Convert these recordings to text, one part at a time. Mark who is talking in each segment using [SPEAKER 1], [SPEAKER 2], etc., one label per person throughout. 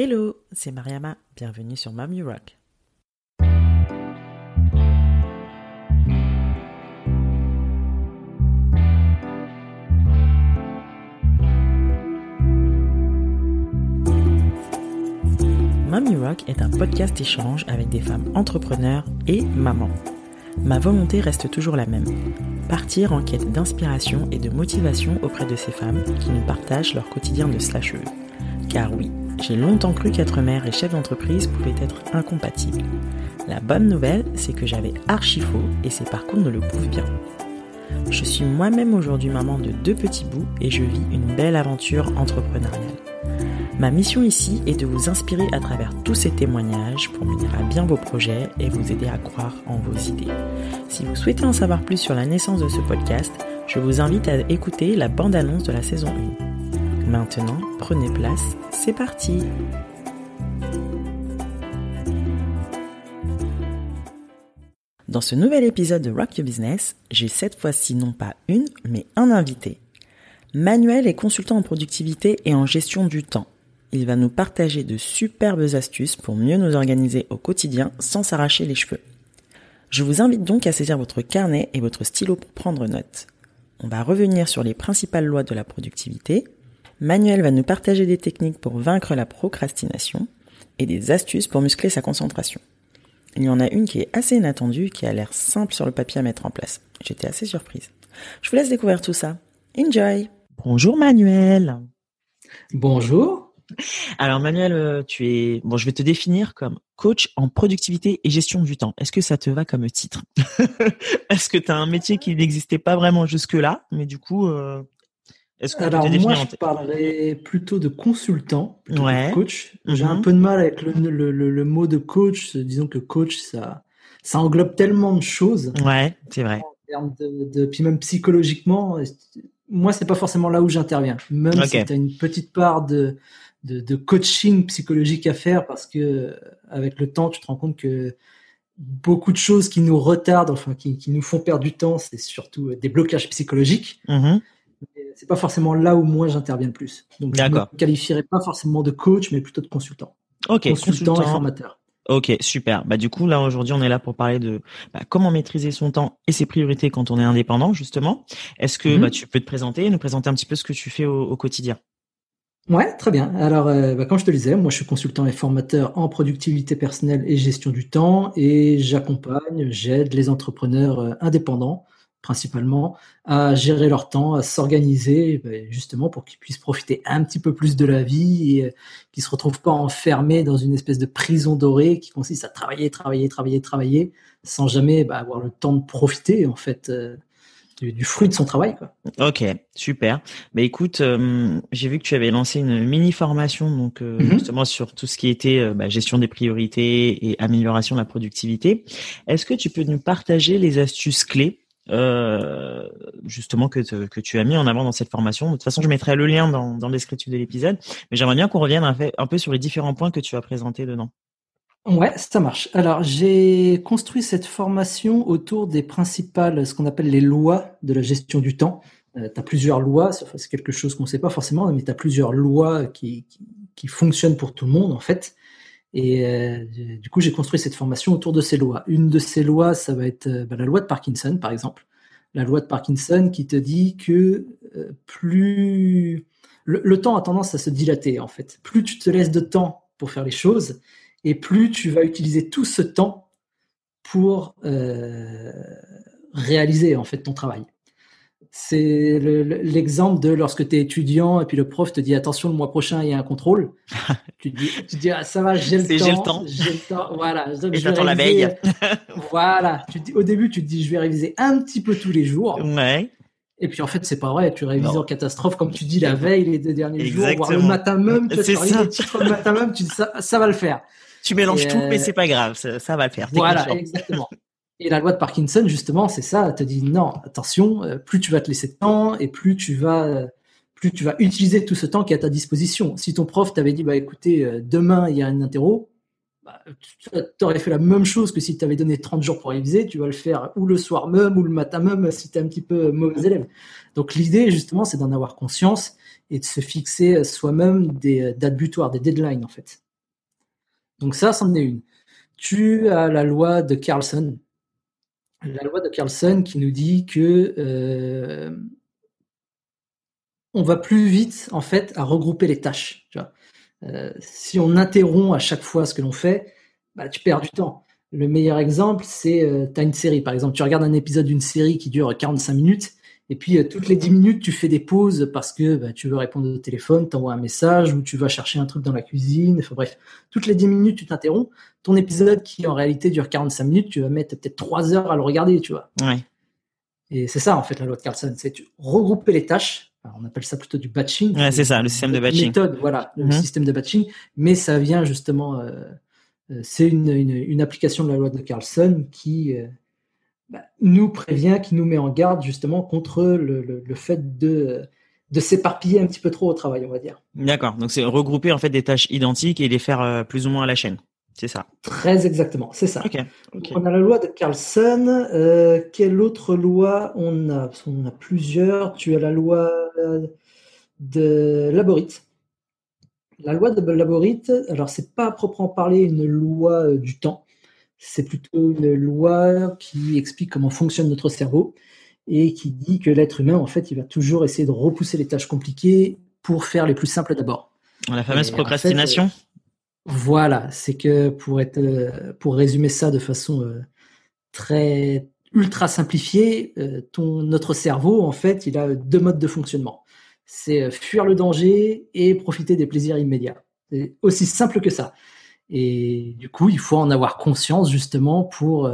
[SPEAKER 1] Hello, c'est Mariama, bienvenue sur Mamie Rock. Mamie Rock est un podcast échange avec des femmes entrepreneurs et mamans. Ma volonté reste toujours la même, partir en quête d'inspiration et de motivation auprès de ces femmes qui nous partagent leur quotidien de slasheuse. Car oui, j'ai longtemps cru qu'être mère et chef d'entreprise pouvaient être incompatibles. La bonne nouvelle, c'est que j'avais archi faux et ces parcours ne le prouvent bien. Je suis moi-même aujourd'hui maman de deux petits bouts et je vis une belle aventure entrepreneuriale. Ma mission ici est de vous inspirer à travers tous ces témoignages pour mener à bien vos projets et vous aider à croire en vos idées. Si vous souhaitez en savoir plus sur la naissance de ce podcast, je vous invite à écouter la bande-annonce de la saison 1. Maintenant, prenez place, c'est parti Dans ce nouvel épisode de Rock Your Business, j'ai cette fois-ci non pas une, mais un invité. Manuel est consultant en productivité et en gestion du temps. Il va nous partager de superbes astuces pour mieux nous organiser au quotidien sans s'arracher les cheveux. Je vous invite donc à saisir votre carnet et votre stylo pour prendre note. On va revenir sur les principales lois de la productivité. Manuel va nous partager des techniques pour vaincre la procrastination et des astuces pour muscler sa concentration. Il y en a une qui est assez inattendue, qui a l'air simple sur le papier à mettre en place. J'étais assez surprise. Je vous laisse découvrir tout ça. Enjoy Bonjour Manuel
[SPEAKER 2] Bonjour
[SPEAKER 1] Alors Manuel, euh, tu es bon, je vais te définir comme coach en productivité et gestion du temps. Est-ce que ça te va comme titre? Est-ce que tu as un métier qui n'existait pas vraiment jusque-là, mais du coup euh,
[SPEAKER 2] est-ce que Alors moi, je parlerais plutôt de consultant, plutôt de coach. J'ai un mhm. peu de mal avec le, le, le, mot de coach. Disons que coach, ça, ça englobe tellement de choses.
[SPEAKER 1] Ouais, c'est vrai.
[SPEAKER 2] En termes de, de, puis même psychologiquement, moi, c'est pas forcément là où j'interviens. Même si tu as une petite part de, de, de, coaching psychologique à faire, parce que avec le temps, tu te rends compte que beaucoup de choses qui nous retardent, enfin qui, qui nous font perdre du temps, c'est surtout des blocages psychologiques. Mhm c'est pas forcément là où moi j'interviens le plus. Donc je ne qualifierais pas forcément de coach, mais plutôt de consultant.
[SPEAKER 1] Ok,
[SPEAKER 2] consultant, et formateur.
[SPEAKER 1] Ok, super. Bah du coup là aujourd'hui on est là pour parler de bah, comment maîtriser son temps et ses priorités quand on est indépendant justement. Est-ce que mhm. bah, tu peux te présenter et nous présenter un petit peu ce que tu fais au, quotidien?
[SPEAKER 2] Ouais, très bien. Alors, euh, bah, comme je te le disais, moi je suis consultant et formateur en productivité personnelle et gestion du temps et j'accompagne, j'aide les entrepreneurs euh, indépendants principalement, à gérer leur temps, à s'organiser, ben, justement pour qu'ils puissent profiter un petit peu plus de la vie et euh, qu'ils se retrouvent pas enfermés dans une espèce de prison dorée qui consiste à travailler, travailler, travailler, travailler, sans jamais bah, avoir le temps de profiter en fait euh, du, fruit de son travail. Quoi.
[SPEAKER 1] Ok, super. Bah écoute, euh, j'ai vu que tu avais lancé une mini formation donc mm-hmm. justement sur tout ce qui était bah, gestion des priorités et amélioration de la productivité. Est-ce que tu peux nous partager les astuces clés euh, justement que, que tu as mis en avant dans cette formation. De toute façon, je mettrai le lien dans, dans le de l'épisode, mais j'aimerais bien qu'on revienne un, peu sur les différents points que tu as présentés dedans.
[SPEAKER 2] Ouais, ça marche. Alors, j'ai construit cette formation autour des principales, ce qu'on appelle les lois de la gestion du temps. Euh, tu as plusieurs lois, c'est quelque chose qu'on ne sait pas forcément, mais tu as plusieurs lois qui, qui, fonctionnent pour tout le monde, en fait. Et euh, du coup, j'ai construit cette formation autour de ces lois. Une de ces lois, ça va être euh, bah, la loi de Parkinson, par exemple. La loi de Parkinson qui te dit que euh, plus le, temps a tendance à se dilater, en fait. Plus tu te laisses de temps pour faire les choses, et plus tu vas utiliser tout ce temps pour réaliser en fait ton travail. C'est l'exemple de lorsque tu es étudiant et puis le prof te dit attention le mois prochain il y a un contrôle. tu dis, tu dis ah, ça va j'ai le, le, temps. J'ai le temps. Voilà.
[SPEAKER 1] Donc, et j'attends la veille.
[SPEAKER 2] voilà. Tu dis, au début tu te dis je vais réviser un petit peu tous les jours.
[SPEAKER 1] Ouais.
[SPEAKER 2] Et puis en fait c'est pas vrai. Tu révises en catastrophe comme tu dis la veille les deux derniers jours, voire le matin même. Tu ça. le matin même. Tu dis ça, ça va le faire.
[SPEAKER 1] Tu mélanges tout, mais euh, c'est pas grave, ça, ça va le faire.
[SPEAKER 2] Voilà, exactement. Et la loi de Parkinson, justement, c'est ça. Elle te dit non, attention, euh, plus tu vas te laisser de temps et plus tu vas, euh, plus tu vas utiliser tout ce temps qui est à ta disposition. Si ton prof t'avait dit, bah écoutez, euh, demain il y a un interro, bah, tu aurais fait la même chose que si tu avais donné 30 jours pour réviser. Tu vas le faire ou le soir même ou le matin même si tu es un petit peu mauvais élève. Donc l'idée, justement, c'est d'en avoir conscience et de se fixer soi-même des dates butoirs, des deadlines en fait. Donc ça, c'en est une. Tu as la loi de Carlson. La loi de Carlson qui nous dit que euh, on va plus vite en fait à regrouper les tâches. Euh, si on interrompt à chaque fois ce que l'on fait, bah, tu perds du temps. Le meilleur exemple, c'est euh, tu as une série. Par exemple, tu regardes un épisode d'une série qui dure 45 minutes et puis, euh, toutes les 10 minutes, tu fais des pauses parce que bah, tu veux répondre au téléphone, t'envoies un message ou tu vas chercher un truc dans la cuisine. Enfin bref, toutes les 10 minutes, tu t'interromps. Ton épisode qui en réalité dure 45 minutes, tu vas mettre peut-être 3 heures à le regarder, tu vois.
[SPEAKER 1] Ouais.
[SPEAKER 2] Et c'est ça, en fait, la loi de Carlson. C'est regrouper les tâches. on appelle ça plutôt du batching.
[SPEAKER 1] Ouais, c'est ça, le système de batching.
[SPEAKER 2] Méthode, voilà, le mhm. système de batching. Mais ça vient justement, euh, euh, c'est une, une, une, application de la loi de Carlson qui, bah, nous prévient, qui nous met en garde justement contre le, le, fait de, de s'éparpiller un petit peu trop au travail, on va dire.
[SPEAKER 1] D'accord. Donc c'est regrouper en fait des tâches identiques et les faire euh, plus ou moins à la chaîne. C'est ça.
[SPEAKER 2] Très exactement, c'est ça. On a la loi de Carlson. Euh, quelle autre loi on a? A plusieurs. Tu as la loi de Laborit. La loi de Laborit, alors c'est pas à proprement parler une loi euh, du temps, c'est plutôt une loi qui explique comment fonctionne notre cerveau et qui dit que l'être humain, en fait, il va toujours essayer de repousser les tâches compliquées pour faire les plus simples d'abord.
[SPEAKER 1] La fameuse procrastination.
[SPEAKER 2] Voilà, c'est que pour être, euh, pour résumer ça de façon euh, très ultra simplifiée, euh, ton notre cerveau, en fait, il a deux modes de fonctionnement. C'est fuir le danger et profiter des plaisirs immédiats. C'est aussi simple que ça. Et du coup, il faut en avoir conscience justement pour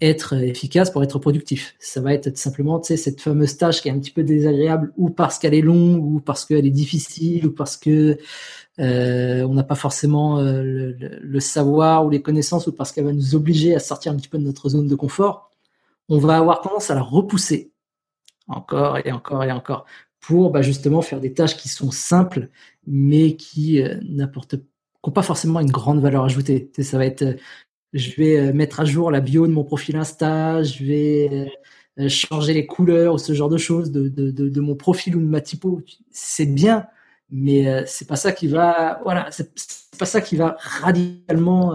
[SPEAKER 2] être efficace, pour être productif. Ça va être simplement, tu sais, cette fameuse tâche qui est un petit peu désagréable, ou parce qu'elle est longue, ou parce qu'elle est difficile, ou parce que euh, on n'a pas forcément euh, le, savoir ou les connaissances, ou parce qu'elle va nous obliger à sortir un petit peu de notre zone de confort. On va avoir tendance à la repousser encore et encore et encore pour bah, justement faire des tâches qui sont simples, mais qui euh, n'apportent n'ont pas forcément une grande valeur ajoutée. ça va être, je vais euh, mettre à jour la bio de mon profil Insta, je vais euh, changer les couleurs ou ce genre de choses de, de, de, de mon profil ou de ma typo. C'est bien, mais c'est pas ça qui va, voilà, c'est pas ça qui va radicalement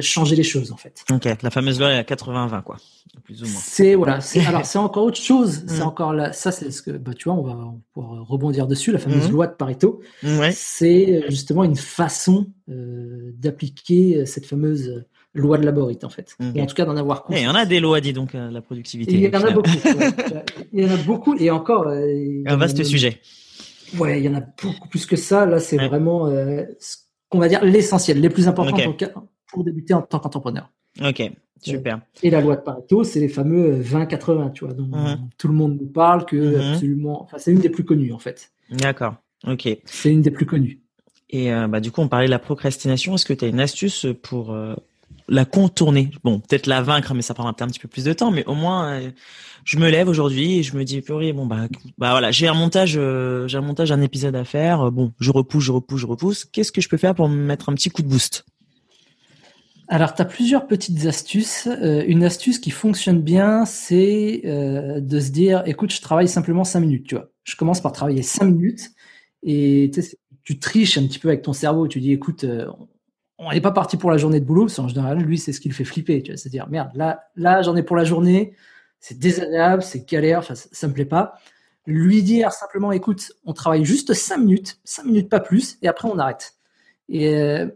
[SPEAKER 2] changer les choses en fait.
[SPEAKER 1] Ok, la fameuse loi à 80-20 quoi, plus ou moins.
[SPEAKER 2] C'est voilà, c'est alors c'est encore autre chose. C'est mm. encore là, ça c'est ce que bah tu vois, on va, pouvoir rebondir dessus. La fameuse mm. loi de Pareto, ouais. c'est euh, justement une façon euh, d'appliquer euh, cette fameuse loi de Laborit en fait, ou en tout cas d'en avoir
[SPEAKER 1] conscience. Il y en a des lois, dis donc, la productivité.
[SPEAKER 2] il y en a beaucoup. il y en a beaucoup et encore.
[SPEAKER 1] un vaste sujet.
[SPEAKER 2] Ouais, il y en a beaucoup plus que ça. Là, c'est vraiment ce qu'on va dire l'essentiel, les plus importants okay pour débuter en tant qu'entrepreneur.
[SPEAKER 1] Ok, super.
[SPEAKER 2] Et la loi de Pareto, c'est les fameux 20-80, tu vois, dont mhm. tout le monde nous parle, que mhm. absolument, enfin, c'est une des plus connues en fait.
[SPEAKER 1] D'accord, ok.
[SPEAKER 2] C'est une des plus connues.
[SPEAKER 1] Et euh, bah, du coup, on parlait de la procrastination. Est-ce que tu as une astuce pour euh, la contourner Bon, peut-être la vaincre, mais ça prendra un petit peu plus de temps. Mais au moins, euh, je me lève aujourd'hui et je me dis, purée, bon bah, bah voilà, j'ai un montage, j'ai un montage d'un épisode à faire. Bon, je repousse, je repousse, je repousse. Qu'est-ce que je peux faire pour me mettre un petit coup de boost?
[SPEAKER 2] Alors, tu as plusieurs petites astuces. Euh, une astuce qui fonctionne bien, c'est euh, de se dire, écoute, je travaille simplement 5 minutes, tu vois. Je commence par travailler 5 minutes et tu triches un petit peu avec ton cerveau. Tu dis, écoute, euh, on n'est pas parti pour la journée de boulot, parce en général, lui, c'est ce qui le fait flipper, tu vois. C'est-à-dire, merde, là, là j'en ai pour la journée, c'est désagréable, c'est galère, ça, ça me plaît pas. Lui dire simplement, écoute, on travaille juste 5 minutes, 5 minutes pas plus, et après on arrête. Et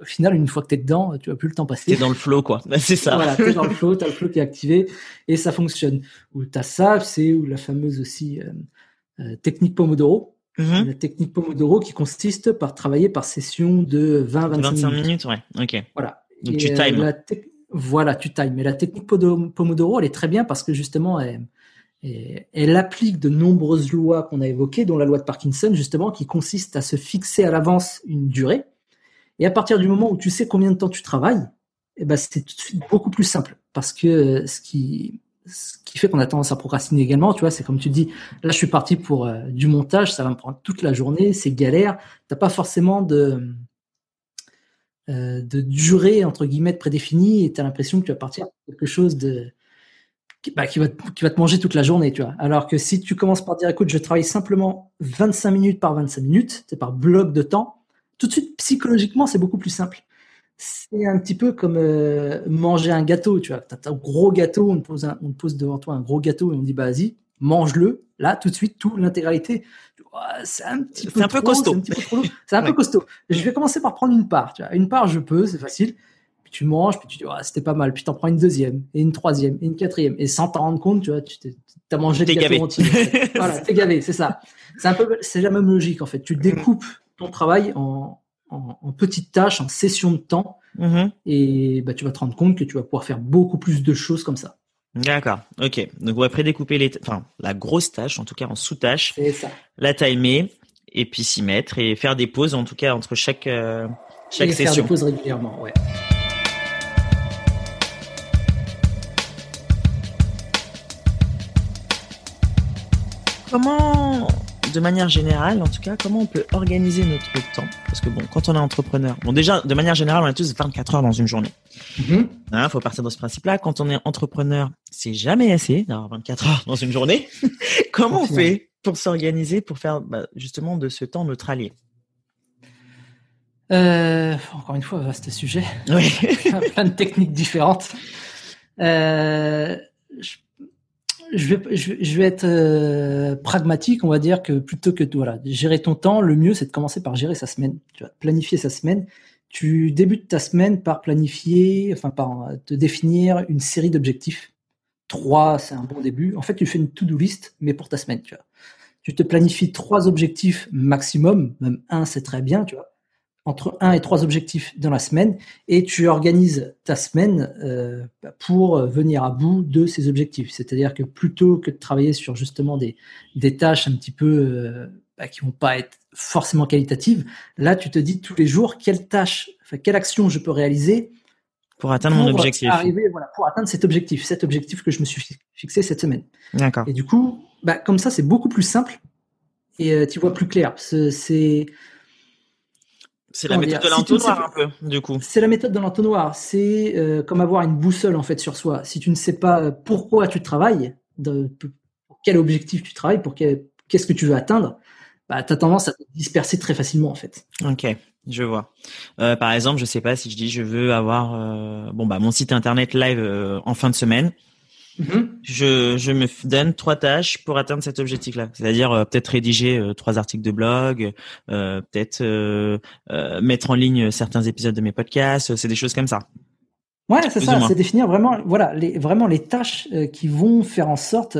[SPEAKER 2] au final, une fois que tu es dedans, tu vas plus le temps passer.
[SPEAKER 1] Tu es dans le flow, quoi. c'est ça.
[SPEAKER 2] voilà, tu es dans le flow, tu as le flow qui est activé et ça fonctionne. Ou tu as ça, c'est la fameuse aussi euh, euh, technique Pomodoro. Mm-hmm. La technique Pomodoro qui consiste par travailler par session de 20-25 25 minutes.
[SPEAKER 1] ouais. Ok.
[SPEAKER 2] Voilà.
[SPEAKER 1] Donc tu euh, times.
[SPEAKER 2] Voilà, tu times. Mais la technique Pomodoro, elle est très bien parce que justement, elle, elle applique de nombreuses lois qu'on a évoquées, dont la loi de Parkinson, justement, qui consiste à se fixer à l'avance une durée. Et à partir du moment où tu sais combien de temps tu travailles, eh ben c'est tout de suite beaucoup plus simple. Parce que euh, ce qui, ce qui fait qu'on a tendance à procrastiner également, tu vois, c'est comme tu dis, là je suis parti pour euh, du montage, ça va me prendre toute la journée, c'est galère. T'as pas forcément de euh, de durée entre guillemets prédéfinie et tu as l'impression que tu vas partir quelque chose de qui, bah, va, qui va te manger toute la journée, tu vois. Alors que si tu commences par dire, écoute, je travaille simplement 25 minutes par 25 minutes, c'est par bloc de temps, tout de suite, psychologiquement, c'est beaucoup plus simple. C'est un petit peu comme euh, manger un gâteau, tu vois. T'as un gros gâteau, on te, pose on pose devant toi un gros gâteau et on dit, bah vas-y, mange-le, là, tout de suite, tout, l'intégralité. c'est un petit peu,
[SPEAKER 1] un peu costaud.
[SPEAKER 2] C'est un, peu, costaud. Je vais commencer par prendre une part, tu vois. Une part, je peux, c'est facile. Puis tu manges, puis tu dis, c'était pas mal. Puis t'en prends une deuxième, et une troisième, et une quatrième. Et sans t'en rendre compte, tu vois, tu as mangé
[SPEAKER 1] le gâteau entier.
[SPEAKER 2] voilà, t'es gavé, c'est ça. C'est un peu, c'est la même logique, en fait. Tu découpes ton travail en, en, petites tâches, en sessions de temps, mm-hmm. et bah, tu vas te rendre compte que tu vas pouvoir faire beaucoup plus de choses comme ça.
[SPEAKER 1] D'accord, ok. Donc on va prédécouper les, enfin la grosse tâche, en tout cas en sous-tâche, la timer et puis s'y mettre et faire des pauses, en tout cas entre chaque euh, chaque session.
[SPEAKER 2] Faire des pauses régulièrement, ouais.
[SPEAKER 1] Comment de manière générale, en tout cas, comment on peut organiser notre temps? Parce que bon, quand on est entrepreneur, bon déjà, de manière générale, on a tous 24 heures dans une journée. Il mm-hmm. hein, faut partir de ce principe-là. Quand on est entrepreneur, c'est jamais assez d'avoir 24 heures dans une journée. comment on fait pour s'organiser, pour faire bah, justement de ce temps notre allié?
[SPEAKER 2] Euh, Encore une fois, vaste sujet. Oui. Plein de techniques différentes. Euh, je je vais, je, vais être euh, pragmatique, on va dire que plutôt que voilà, gérer ton temps, le mieux c'est de commencer par gérer sa semaine. Tu vas planifier sa semaine. Tu débutes ta semaine par planifier, enfin par te définir une série d'objectifs. Trois, c'est un bon début. En fait, tu fais une to-do list, mais pour ta semaine, tu vois. Tu te planifies trois objectifs maximum, même un, c'est très bien, tu vois entre un et trois objectifs dans la semaine et tu organises ta semaine euh, pour venir à bout de ces objectifs. C'est-à-dire que plutôt que de travailler sur justement des, des tâches un petit peu euh, bah, qui vont pas être forcément qualitatives, là tu te dis tous les jours quelle tâche, enfin, quelle action je peux réaliser
[SPEAKER 1] pour atteindre mon objectif.
[SPEAKER 2] Arriver, voilà, pour atteindre cet objectif, cet objectif que je me suis fixé cette semaine.
[SPEAKER 1] D'accord.
[SPEAKER 2] Et du coup, bah, comme ça c'est beaucoup plus simple et euh, tu vois plus clair. C'est
[SPEAKER 1] c'est la méthode de l'entonnoir un peu, du coup.
[SPEAKER 2] C'est la méthode de l'entonnoir. C'est euh, comme avoir une boussole en fait sur soi. Si tu ne sais pas euh, pourquoi tu travailles, de, pour quel objectif tu travailles, pour qu'est-ce que tu veux atteindre, bah, tu as tendance à te disperser très facilement en fait.
[SPEAKER 1] Ok, je vois. Euh, par exemple, je sais pas si je dis je veux avoir bon bah mon site internet live en fin de semaine. Mhm. Je, je, me donne trois tâches pour atteindre cet objectif-là. C'est-à-dire euh, peut-être rédiger euh, trois articles de blog, euh, peut-être mettre en ligne certains épisodes de mes podcasts. C'est des choses comme ça.
[SPEAKER 2] Ouais, c'est ça. C'est définir vraiment, voilà, les, vraiment les tâches qui vont faire en sorte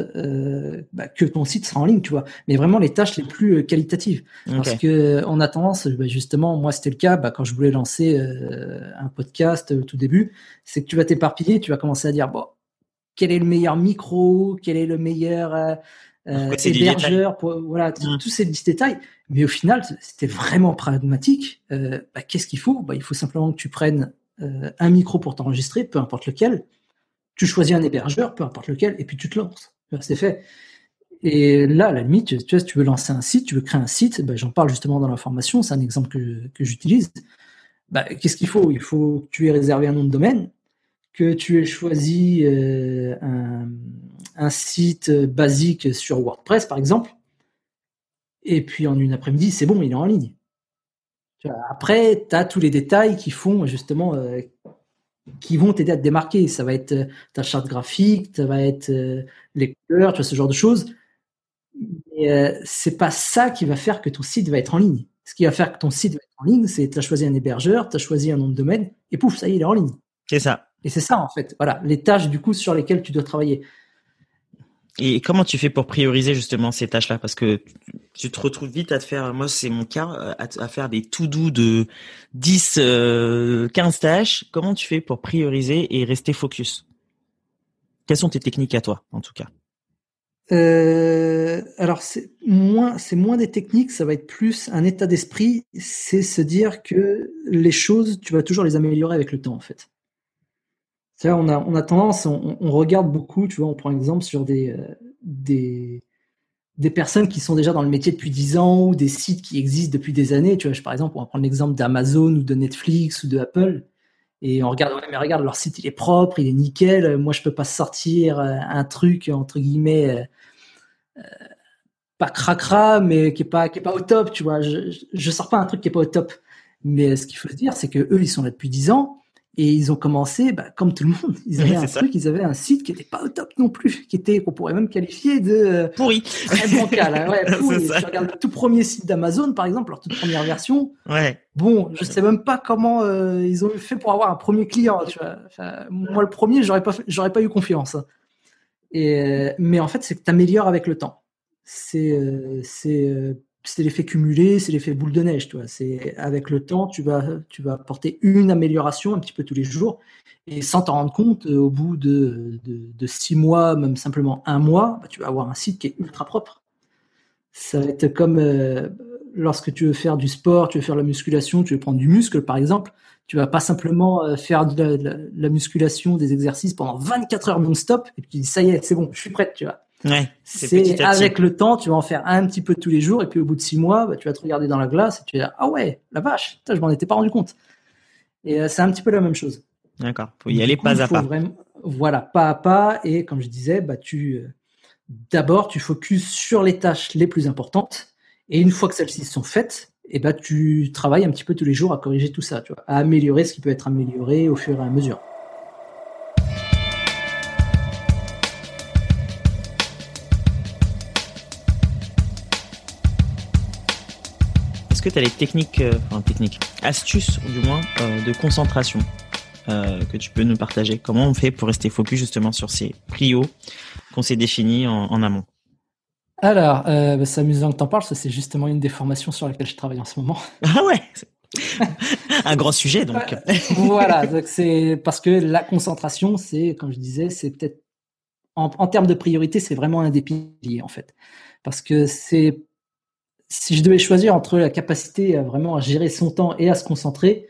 [SPEAKER 2] bah, que ton site sera en ligne, tu vois. Mais vraiment les tâches les plus qualitatives. Parce que on a tendance, bah, justement, moi c'était le cas bah, quand je voulais lancer un podcast au tout début, c'est que tu vas t'éparpiller, tu vas commencer à dire bon quel est le meilleur micro, quel est le meilleur euh, euh hébergeur, pour, voilà, mmh. tous ces petits détails. Mais au final, c'était vraiment pragmatique. Euh, bah, Qu'est-ce qu'il faut? Bah, Il faut simplement que tu prennes un micro pour t'enregistrer, peu importe lequel. Tu choisis un hébergeur, peu importe lequel, et puis tu te lances. C'est fait. Et là, à la limite, tu, vois, si tu veux lancer un site, tu veux créer un site, bah, j'en parle justement dans la formation, c'est un exemple que, que j'utilise. Bah, Qu'est-ce qu'il faut? Il faut que tu aies réservé un nom de domaine, que tu aies choisi euh, un, site basique sur WordPress, par exemple, et puis en une après-midi, c'est bon, il est en ligne. Après, tu as tous les détails qui font justement, euh, qui vont t'aider à te démarquer. Ça va être euh, ta charte graphique, ça va être les couleurs, tu vois, ce genre de choses. Mais c'est pas ça qui va faire que ton site va être en ligne. Ce qui va faire que ton site va être en ligne, c'est tu as choisi un hébergeur, tu as choisi un nom de domaine, et pouf, ça y est, il est en ligne.
[SPEAKER 1] C'est ça.
[SPEAKER 2] Et c'est ça, en fait. Voilà, les tâches, du coup, sur lesquelles tu dois travailler.
[SPEAKER 1] Et comment tu fais pour prioriser justement ces tâches-là? Parce que tu te retrouves vite à te faire, moi c'est mon cas, à, faire des tout doux de 10, 15 euh, tâches. Comment tu fais pour prioriser et rester focus? Quelles sont tes techniques à toi, en tout cas?
[SPEAKER 2] Euh, alors c'est moins, c'est moins des techniques, ça va être plus un état d'esprit. C'est se dire que les choses, tu vas toujours les améliorer avec le temps, en fait on a, on a tendance, on, regarde beaucoup, tu vois, on prend exemple sur des, euh, des, des personnes qui sont déjà dans le métier depuis 10 ans ou des sites qui existent depuis des années. Tu vois, par exemple, on va prendre l'exemple d'Amazon ou de Netflix ou de Apple. Et on regarde, mais regarde, leur site, il est propre, il est nickel. Moi, je peux pas sortir euh, un truc, entre guillemets, euh, pas cracra, mais qui est pas, qui est pas au top, tu vois. Je, je sors pas un truc qui est pas au top. Mais ce qu'il faut se dire, c'est que eux, ils sont là depuis 10 ans. Et ils ont commencé, bah, comme tout le monde, ils avaient un truc, ils avaient un site qui n'était pas au top non plus, qui était qu'on pourrait même qualifier de euh,
[SPEAKER 1] pourri,
[SPEAKER 2] très bancal. Hein, ouais, pourri. Si tu regardes le tout premier site d'Amazon, par exemple, leur toute première version.
[SPEAKER 1] Ouais.
[SPEAKER 2] Bon, je sais même pas comment euh, ils ont fait pour avoir un premier client. Tu vois. Enfin, moi, le premier, j'aurais pas, j'aurais pas eu confiance. Et euh, mais en fait, c'est que tu améliores avec le temps. C'est, c'est c'est l'effet cumulé, c'est l'effet boule de neige, tu vois. C'est avec le temps, tu vas, tu vas apporter une amélioration un petit peu tous les jours, et sans t'en rendre compte, euh, au bout de, de, six mois, même simplement un mois, bah, tu vas avoir un site qui est ultra propre. Ça va être comme euh, lorsque tu veux faire du sport, tu veux faire la musculation, tu veux prendre du muscle, par exemple. Tu vas pas simplement euh, faire de la, musculation, des exercices pendant 24 heures non-stop, et puis tu dis ça y est, c'est bon, je suis prête, tu vois.
[SPEAKER 1] Ouais,
[SPEAKER 2] c'est avec le temps, tu vas en faire un petit peu tous les jours, et puis au bout de six mois, bah, tu vas te regarder dans la glace et tu vas dire ah ouais, la vache, je m'en étais pas rendu compte. Et euh, c'est un petit peu la même chose.
[SPEAKER 1] D'accord, faut y aller pas à pas.
[SPEAKER 2] voilà, pas à pas, et comme je disais, bah tu euh, d'abord tu focuses sur les tâches les plus importantes, et une fois que celles-ci sont faites, et bah tu travailles un petit peu tous les jours à corriger tout ça, tu vois, à améliorer ce qui peut être amélioré au fur et à mesure.
[SPEAKER 1] Que tu as les techniques, euh, enfin techniques, astuces du moins euh, de concentration euh, que tu peux nous partager Comment on fait pour rester focus justement sur ces prios qu'on s'est définis en, amont?
[SPEAKER 2] Alors, bah, c'est amusant que tu en parles, c'est justement une des formations sur laquelle je travaille en ce moment.
[SPEAKER 1] Ah ouais un grand sujet donc.
[SPEAKER 2] voilà, c'est parce que la concentration, c'est, comme je disais, c'est peut-être en, en, termes de priorité, c'est vraiment un des piliers en fait, parce que c'est si je devais choisir entre la capacité à vraiment gérer son temps et à se concentrer,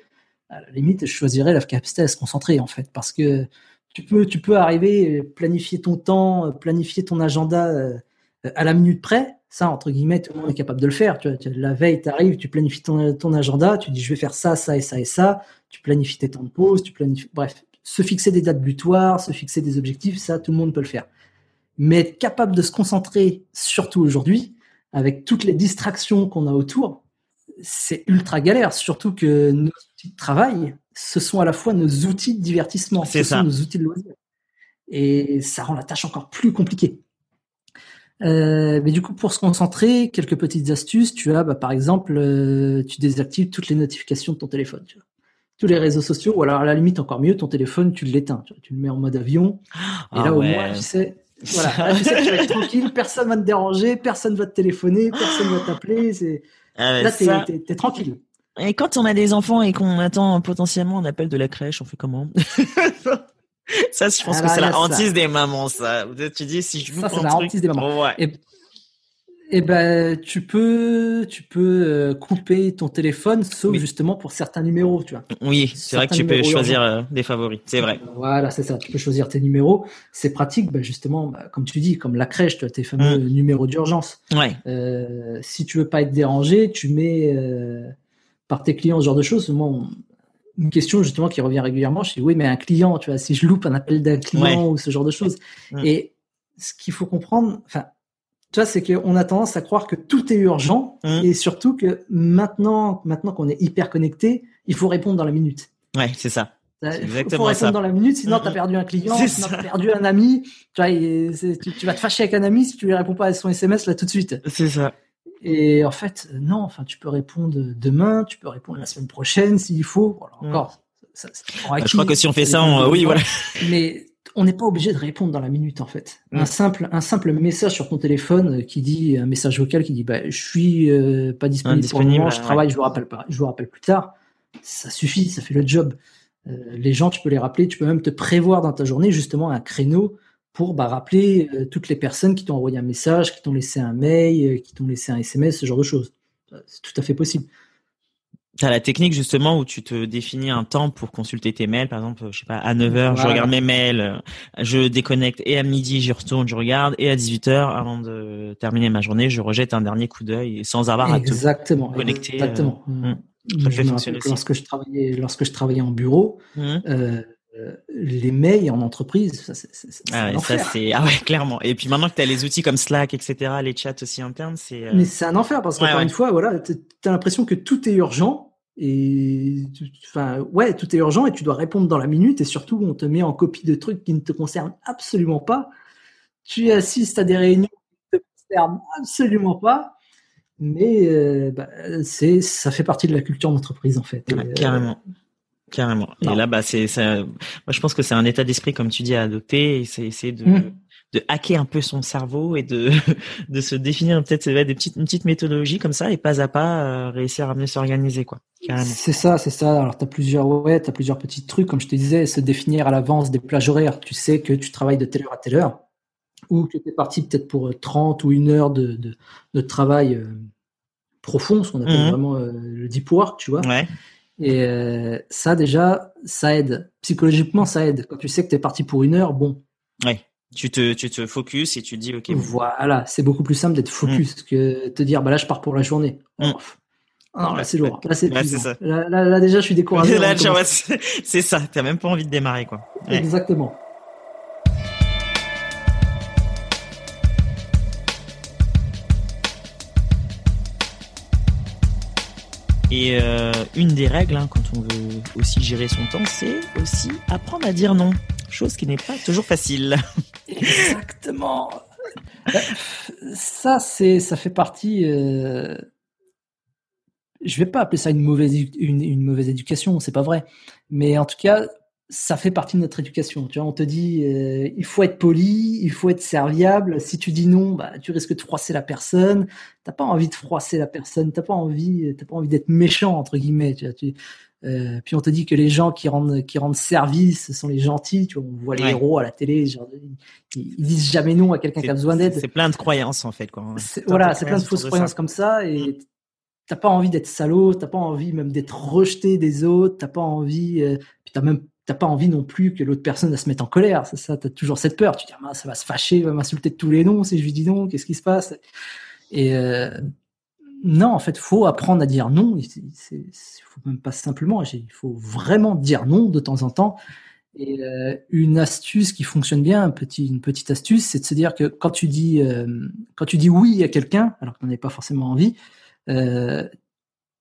[SPEAKER 2] à la limite, je choisirais la capacité à se concentrer en fait, parce que tu peux, tu peux arriver, planifier ton temps, planifier ton agenda euh, à la minute près. Ça, entre guillemets, tout le monde est capable de le faire. Tu vois, la veille, tu arrives, tu planifies ton, ton agenda, tu dis je vais faire ça, ça et ça et ça. Tu planifies tes temps de pause, tu planifies, bref, se fixer des dates butoirs, se fixer des objectifs, ça, tout le monde peut le faire. Mais être capable de se concentrer, surtout aujourd'hui, avec toutes les distractions qu'on a autour, c'est ultra galère. Surtout que nos outils de travail, ce sont à la fois nos outils de divertissement, ce sont nos outils de loisir. Et ça rend la tâche encore plus compliquée. Euh, mais du coup, pour se concentrer, quelques petites astuces. Tu as, bah, par exemple, euh, tu désactives toutes les notifications de ton téléphone. Tu vois. Tous les réseaux sociaux, ou alors à la limite encore mieux, ton téléphone, tu l'éteins. Tu, tu, le mets en mode avion. Et ah là, au moins, tu sais, voilà, tu sais que tu vas être tranquille, personne va te déranger, personne va te téléphoner, personne va t'appeler. C'est... Ah Là, t'es, t'es, tranquille.
[SPEAKER 1] Et quand on a des enfants et qu'on attend potentiellement un appel de la crèche, on fait comment? Ça, je pense que c'est la hantise des mamans, ça. Tu dis, si je vous
[SPEAKER 2] Ça, c'est la hantise des mamans. ouais. Eh ben, tu peux, tu peux euh, couper ton téléphone, sauf justement pour certains numéros, tu vois.
[SPEAKER 1] Oui, c'est vrai que tu peux choisir euh, des favoris, c'est vrai.
[SPEAKER 2] Voilà, c'est ça. Tu peux choisir tes numéros. C'est pratique, ben justement, bah, comme tu dis, comme la crèche, tu as tes fameux mm. numéros d'urgence.
[SPEAKER 1] Ouais.
[SPEAKER 2] Euh, si tu veux pas être dérangé, tu mets euh, par tes clients ce genre de choses. Moi, une question justement qui revient régulièrement, je dis oui, mais un client, tu vois, si je loupe un appel d'un client ou ce genre de choses. Mm. Et ce qu'il faut comprendre, enfin tu vois, c'est qu'on a tendance à croire que tout est urgent mmh. et surtout que maintenant, maintenant qu'on est hyper connecté, il faut répondre dans la minute.
[SPEAKER 1] Ouais, c'est ça.
[SPEAKER 2] Il faut répondre dans la minute, sinon tu as mmh. perdu un client, sinon tu as perdu un ami. Tu, vois, tu, vas te fâcher avec un ami si tu lui réponds pas à son SMS là tout de suite.
[SPEAKER 1] C'est ça.
[SPEAKER 2] Et en fait, non, enfin, tu peux répondre demain, tu peux répondre la semaine prochaine s'il faut. Voilà, mmh. encore.
[SPEAKER 1] Ça, bah, je crois que si on fait ça, on, oui, voilà.
[SPEAKER 2] Mais on n'est pas obligé de répondre dans la minute en fait. Un mm. simple un simple message sur ton téléphone qui dit un message vocal qui dit bah je suis euh, pas disponible, pour le moment, je travaille, je vous rappelle pas, je vous rappelle plus tard. Ça suffit, ça fait le job. Euh, les gens, tu peux les rappeler, tu peux même te prévoir dans ta journée justement un créneau pour bah, rappeler euh, toutes les personnes qui t'ont envoyé un message, qui t'ont laissé un mail, qui t'ont laissé un SMS, ce genre de choses. C'est tout à fait possible.
[SPEAKER 1] T'as la technique justement où tu te définis un temps pour consulter tes mails, par exemple, je sais pas, à 9h, je regarde mes mails, je déconnecte et à midi, j'y retourne, je regarde et à 18h avant de terminer ma journée, je rejette un dernier coup d'œil sans avoir à
[SPEAKER 2] te
[SPEAKER 1] connecter.
[SPEAKER 2] Exactement. Euh, mmh. lorsque je travaillais lorsque je travaillais en bureau, mmh. euh, les mails en entreprise, ça c'est
[SPEAKER 1] ah, ça c'est ah ouais clairement. Et puis maintenant que tu as les outils comme Slack, etc., les chats aussi internes, c'est. Euh
[SPEAKER 2] Mais c'est un enfer parce qu'encore une fois, voilà, t'as l'impression que tout est urgent Et enfin, ouais, tout est urgent et tu dois répondre dans la minute et surtout on te met en copie de trucs qui ne te concernent absolument pas. Tu assistes à des réunions qui ne te concernent absolument pas, mais euh, bah, c'est ça fait partie de la culture d'entreprise en fait.
[SPEAKER 1] Euh, carrément. Carrément. Et là, bah, c'est, moi, je pense que c'est un état d'esprit, comme tu dis, à adopter. C'est essayer de, mmh de hacker un peu son cerveau et de de se définir peut-être des petites une petite méthodologie comme ça et pas à pas euh, réussir à mieux s'organiser quoi.
[SPEAKER 2] C'est ça, c'est ça. Alors tu as plusieurs ouais, tu as plusieurs petits trucs comme je te disais, se définir à l'avance des plages horaires. Tu sais que tu travailles de telle heure à telle heure ou que tu es parti peut-être pour 30 ou une heure de de, de travail euh, profond, ce qu'on appelle mmh vraiment euh, le deep work, tu vois.
[SPEAKER 1] Ouais.
[SPEAKER 2] Et ça déjà, ça aide. Psychologiquement, ça aide. Quand tu sais que tu es parti pour une heure, bon.
[SPEAKER 1] Ouais. Tu te, tu te focus et tu dis, OK.
[SPEAKER 2] Voilà, c'est beaucoup plus simple d'être focus mm. que te dire, bah là, je pars pour la journée. Mm. non, là, c'est lourd. Là, c'est là, là, déjà, je suis découragé.
[SPEAKER 1] là, c'est ça. T'as même pas envie de démarrer, quoi.
[SPEAKER 2] Exactement.
[SPEAKER 1] Et euh, une des règles, hein, quand on veut aussi gérer son temps, c'est aussi apprendre à dire non. Chose qui n'est pas toujours facile.
[SPEAKER 2] Exactement. Ça, c'est, ça fait partie. Euh... Je vais pas appeler ça une mauvaise, une, une mauvaise éducation, c'est pas vrai. Mais en tout cas, ça fait partie de notre éducation. Tu vois, on te dit, euh, il faut être poli, il faut être serviable. Si tu dis non, bah, tu risques de froisser la personne. T'as pas envie de froisser la personne. T'as pas envie, t'as pas envie d'être méchant entre guillemets. Tu vois, tu, euh, puis on te dit que les gens qui rendent qui rendent service sont les gentils. Tu vois, on voit les héros à la télé, genre, ils, disent jamais non à quelqu'un qui a besoin d'aide.
[SPEAKER 1] C'est plein de croyances en fait. Quoi.
[SPEAKER 2] Voilà, c'est plein de fausses croyances comme ça et mm. t'as pas envie d'être salaud, t'as pas envie même d'être rejeté des autres, t'as pas envie, euh, puis t'as même t'as pas envie non plus que l'autre personne se mette en colère. C'est ça, t'as toujours cette peur. Tu dis ah, ça va se fâcher, va m'insulter de tous les noms si je lui dis non, qu'est-ce qui se passe? Et euh, non, en fait, faut apprendre à dire non. Il faut même pas simplement, il faut vraiment dire non de temps en temps. Et euh, une astuce qui fonctionne bien, une petite astuce, c'est de se dire que quand tu dis, euh, quand tu dis oui à quelqu'un, alors qu'on n'avait pas forcément envie, euh,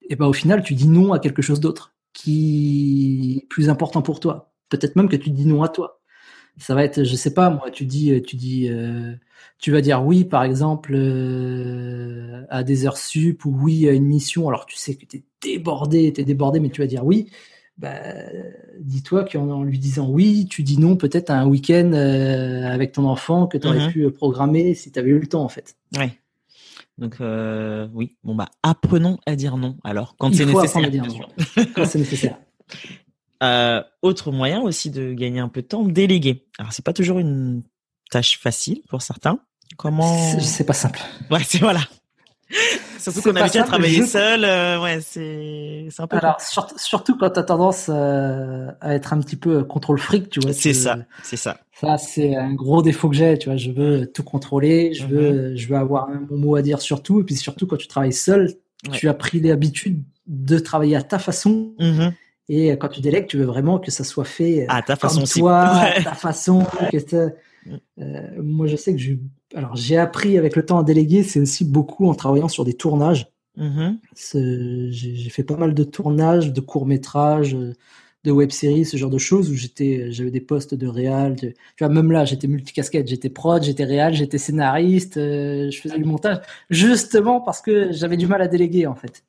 [SPEAKER 2] et ben au final, tu dis non à quelque chose d'autre qui est plus important pour toi. Peut-être même que tu dis non à toi. Ça va être, je sais pas, moi, tu dis, tu dis, tu vas dire oui, par exemple, euh, à des heures sup ou oui à une mission, alors tu sais que tu es débordé, tu es débordé, mais tu vas dire oui. Bah, dis-toi qu'en lui disant oui, tu dis non peut-être à un week-end euh, avec ton enfant que tu aurais mhm. pu programmer si tu avais eu le temps en fait.
[SPEAKER 1] Donc euh, oui, bon bah apprenons à dire non alors quand c'est nécessaire.
[SPEAKER 2] quand c'est nécessaire.
[SPEAKER 1] autre moyen aussi de gagner un peu de temps, déléguer. Alors c'est pas toujours une tâche facile pour certains. Comment
[SPEAKER 2] C'est pas simple.
[SPEAKER 1] Ouais, c'est voilà. Surtout qu'on a habitué à travailler seul, euh, ouais, c'est un peu.
[SPEAKER 2] Alors surtout quand tu as tendance euh, à être un petit peu contrôle fric, tu vois.
[SPEAKER 1] C'est ça, c'est ça.
[SPEAKER 2] Ça c'est un gros défaut que j'ai, tu vois. Je veux tout contrôler, je veux, mhm. je veux avoir un bon mot à dire sur tout, et puis surtout quand tu travailles seul, tu as pris l'habitude de travailler à ta façon. Mhm. Et quand tu délègues, tu veux vraiment que ça soit fait
[SPEAKER 1] à ta façon,
[SPEAKER 2] toi, à ta façon, que euh, moi, je sais que j'ai, alors j'ai appris avec le temps à déléguer, c'est aussi beaucoup en travaillant sur des tournages. Mm-hmm. J'ai fait pas mal de tournages, de courts métrages, de web-séries, ce genre de choses où j'étais, j'avais des postes de réal. tu vois, même là, j'étais multicasquette, j'étais prod, j'étais réal, j'étais scénariste, euh, je faisais du montage, justement parce que j'avais du mal à déléguer en fait.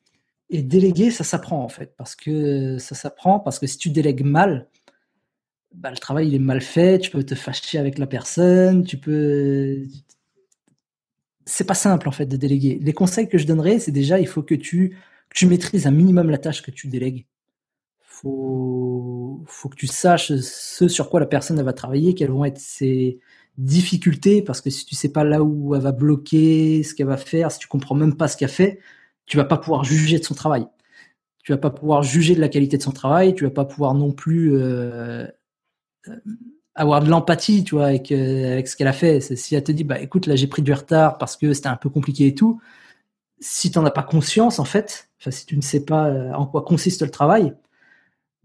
[SPEAKER 2] Et déléguer, ça s'apprend en fait, parce que ça s'apprend, parce que si tu délègues mal, bah, le travail il est mal fait, tu peux te fâcher avec la personne, tu peux. C'est pas simple en fait de déléguer. Les conseils que je donnerais, c'est déjà il faut que tu, tu maîtrises un minimum la tâche que tu délègues. Faut, faut que tu saches ce sur quoi la personne va travailler, quelles vont être ses difficultés, parce que si tu sais pas là où elle va bloquer, ce qu'elle va faire, si tu comprends même pas ce qu'elle fait, tu vas pas pouvoir juger de son travail. Tu vas pas pouvoir juger de la qualité de son travail, tu vas pas pouvoir non plus euh, euh, avoir de l'empathie, tu vois, avec, euh, ce qu'elle a fait. Si elle te dit, bah écoute, là j'ai pris du retard parce que c'était un peu compliqué et tout, si tu n'en as pas conscience, en fait, si tu ne sais pas en quoi consiste le travail,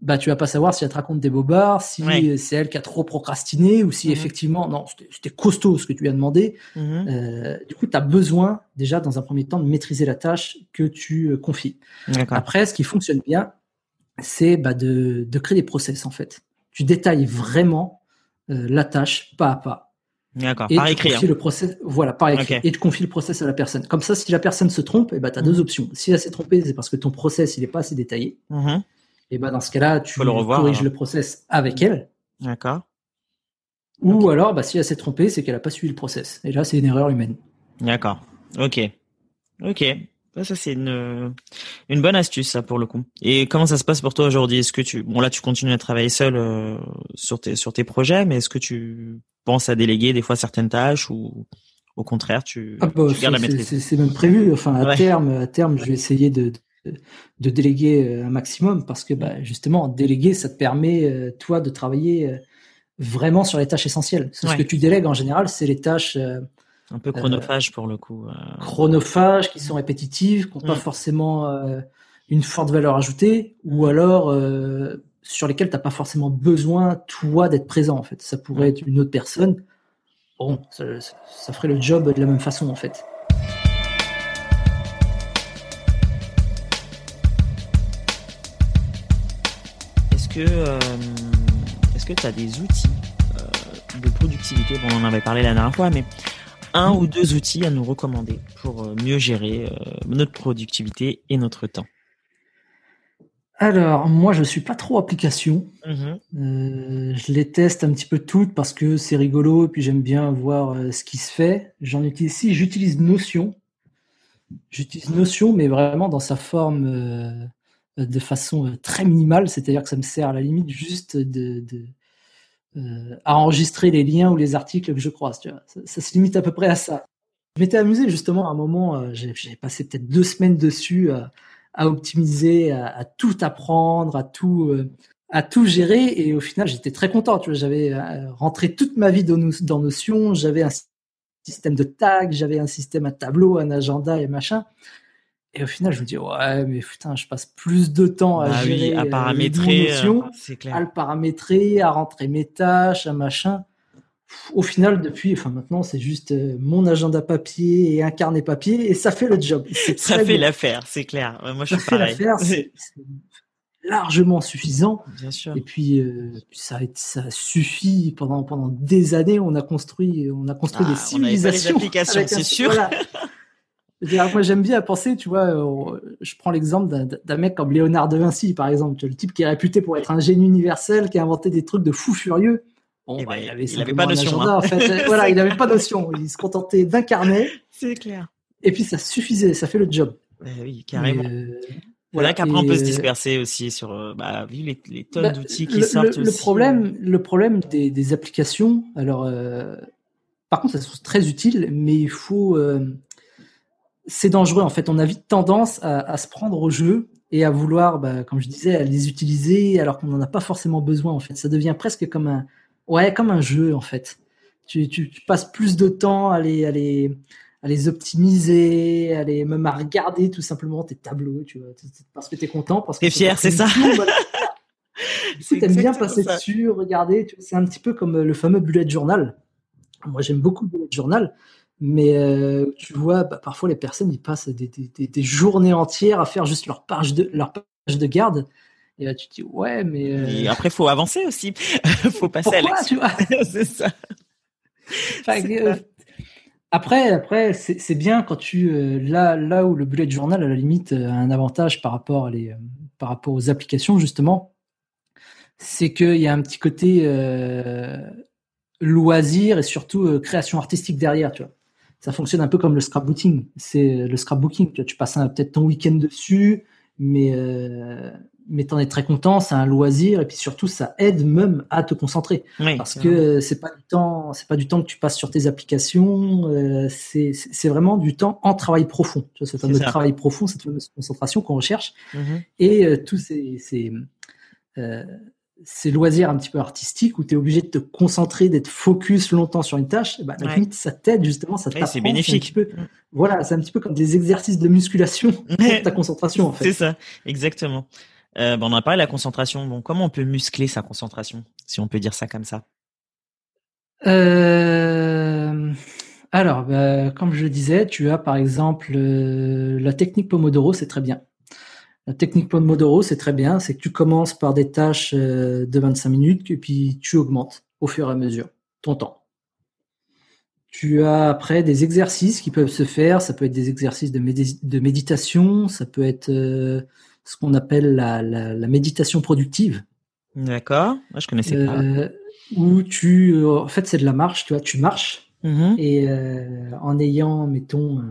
[SPEAKER 2] bah tu vas pas savoir si elle te raconte des bobards, si c'est elle qui a trop procrastiné ou si mhm. effectivement non c'était costaud ce que tu lui as demandé. Mhm. Euh, du coup, tu as besoin déjà dans un premier temps de maîtriser la tâche que tu euh, confies. Après, ce qui fonctionne bien, c'est bah, de, de, créer des process en fait. Tu détailles vraiment euh, la tâche pas à pas.
[SPEAKER 1] D'accord. Par écrit.
[SPEAKER 2] Hein. Le process, voilà, par écrit. Et tu confies le process à la personne. Comme ça, si la personne se trompe, eh ben, tu as deux mhm. options. Si elle s'est trompée, c'est parce que ton process il est pas assez détaillé et ben dans ce cas-là, tu le corriges le process avec elle.
[SPEAKER 1] D'accord.
[SPEAKER 2] Ou alors, bah, si elle s'est trompée, c'est qu'elle a pas suivi le process. Et là, c'est une erreur humaine.
[SPEAKER 1] D'accord. Ok. Ok. Ça, c'est une, une bonne astuce, ça, pour le coup. Et comment ça se passe pour toi aujourd'hui? Est-ce que tu, bon, là, tu continues à travailler seul euh, sur tes, sur tes projets, mais est-ce que tu penses à déléguer des fois certaines tâches ou au contraire, tu,
[SPEAKER 2] ah bah, gardes la maîtrise? C'est même prévu. Enfin, à terme, à terme, je vais essayer de, de déléguer euh, un maximum parce que bah, justement, déléguer, ça te permet, euh, toi, de travailler euh, vraiment sur les tâches essentielles. Ce que tu délègues en général, c'est les tâches...
[SPEAKER 1] un peu chronophages pour le coup.
[SPEAKER 2] Chronophages, qui sont répétitives, qui n'ont pas mm. forcément une forte valeur ajoutée, ou alors sur lesquelles tu n'as pas forcément besoin, toi, d'être présent, en fait. Ça pourrait être une autre personne. Bon, ça ferait le job de la même façon, en fait.
[SPEAKER 1] Euh, est-ce que tu as des outils euh, de productivité? Bon, On en avait parlé la dernière fois, mais un ou deux outils à nous recommander pour euh, mieux gérer notre productivité et notre temps.
[SPEAKER 2] Alors, moi, je suis pas trop application. Mm-hmm. je les teste un petit peu toutes parce que c'est rigolo et puis j'aime bien voir ce qui se fait. J'en utilise, si j'utilise Notion, j'utilise Notion, mais vraiment dans sa forme de façon euh, très minimale, c'est-à-dire que ça me sert à la limite juste de, euh, à enregistrer les liens ou les articles que je croise. Ça, se limite à peu près à ça. Je m'étais amusé justement à un moment, euh, j'ai passé peut-être deux semaines dessus à optimiser, à, tout apprendre, à tout, à tout gérer, et au final j'étais très content. Tu j'avais rentré toute ma vie dans, dans Notion, j'avais un système de tags, j'avais un système à tableau, un agenda et machin. Et au final, je me dis, ouais, mais putain, je passe plus de temps à bah gérer,
[SPEAKER 1] à euh, paramétrer,
[SPEAKER 2] euh, à le paramétrer, à rentrer mes tâches, à machin. Au final, depuis, enfin maintenant, c'est juste euh, mon agenda papier et un carnet papier et ça fait le job.
[SPEAKER 1] Ça fait l'affaire, c'est clair. Moi, je ça fait l'affaire,
[SPEAKER 2] c'est largement suffisant.
[SPEAKER 1] Bien sûr.
[SPEAKER 2] Et puis, ça, ça suffit pendant pendant des années. On a construit, on a construit ah, des civilisations.
[SPEAKER 1] On des applications, c'est sûr. Voilà.
[SPEAKER 2] Moi, j'aime bien penser, tu vois, euh, je prends l'exemple d'un mec comme Léonard de Vinci, par exemple, le type qui est réputé pour être un génie universel, qui a inventé des trucs de fou furieux.
[SPEAKER 1] Bon, eh bah, ben, il avait, il avait pas notion.
[SPEAKER 2] Agenda, hein. en fait. voilà, il n'avait pas notion. Il se contentait d'un carnet.
[SPEAKER 1] C'est clair.
[SPEAKER 2] Et puis ça suffisait, ça fait le job.
[SPEAKER 1] Eh oui, carrément. Euh, voilà qu'après on peut se disperser aussi sur, euh, bah, vu les, les tonnes bah, d'outils qui sortent.
[SPEAKER 2] Le, le problème, le problème des, des applications, alors, par contre, elles sont très utiles, mais il faut, c'est dangereux en fait. On a vite tendance à, se prendre au jeu et à vouloir, bah, comme je disais, à les utiliser alors qu'on n'en a pas forcément besoin en fait. Ça devient presque comme un, ouais, comme un jeu en fait. Tu, tu, passes plus de temps à les, à les, à les optimiser, à les, même à regarder tout simplement tes tableaux, tu vois, parce que tu es content, parce que
[SPEAKER 1] es fier, c'est ça.
[SPEAKER 2] tu aimes bien passer dessus, regarder. C'est un petit peu comme le fameux bullet journal. Moi, j'aime beaucoup le bullet journal mais euh, tu vois, bah, parfois les personnes ils passent des, des, des, journées entières à faire juste leur page de leur page de garde. Et là tu te dis ouais, mais euh...
[SPEAKER 1] et après faut avancer aussi, faut passer
[SPEAKER 2] Pourquoi,
[SPEAKER 1] à
[SPEAKER 2] tu vois?
[SPEAKER 1] C'est ça.
[SPEAKER 2] Euh, après, après c'est bien quand tu euh, là là où le bullet journal à la limite a un avantage par rapport à les par rapport aux applications justement, c'est qu'il y a un petit côté loisir et surtout création artistique derrière, tu vois ça fonctionne un peu comme le scrapbooking. C'est le scrapbooking. Tu, tu passes peut-être ton week-end dessus, mais euh, mais t'en es très content. C'est un loisir et puis surtout ça aide même à te concentrer parce que c'est pas du temps, c'est pas du temps que tu passes sur tes applications. Euh, c'est c'est vraiment du temps en travail profond. Tu vois, ce fameux travail profond, cette fameuse concentration qu'on recherche. Mm-hmm. Et euh, tous ces, ces euh, ces loisirs un petit peu artistiques où tu es obligé de te concentrer, d'être focus longtemps sur une tâche, bah, la limite, ça t'aide justement, ça t'apprend.
[SPEAKER 1] c'est bénéfique.
[SPEAKER 2] peu, mm. voilà, c'est un petit peu comme des exercices de musculation pour ta concentration en fait.
[SPEAKER 1] C'est ça, exactement. Euh, on a parlé de la concentration. Bon, comment on peut muscler sa concentration, si on peut dire ça comme ça?
[SPEAKER 2] Euh... Alors, bah, comme je le disais, tu as par exemple euh, la technique Pomodoro, c'est très bien. La technique Pomodoro, c'est très bien. C'est que tu commences par des tâches euh, de 25 minutes et puis tu augmentes au fur et à mesure ton temps. Tu as après des exercices qui peuvent se faire. Ça peut être des exercices de, méditation, ça peut être euh, ce qu'on appelle la, méditation productive.
[SPEAKER 1] D'accord, moi je connaissais pas. Euh,
[SPEAKER 2] où tu, en fait, c'est de la marche. Tu vois, tu marches mm-hmm. et en ayant, mettons,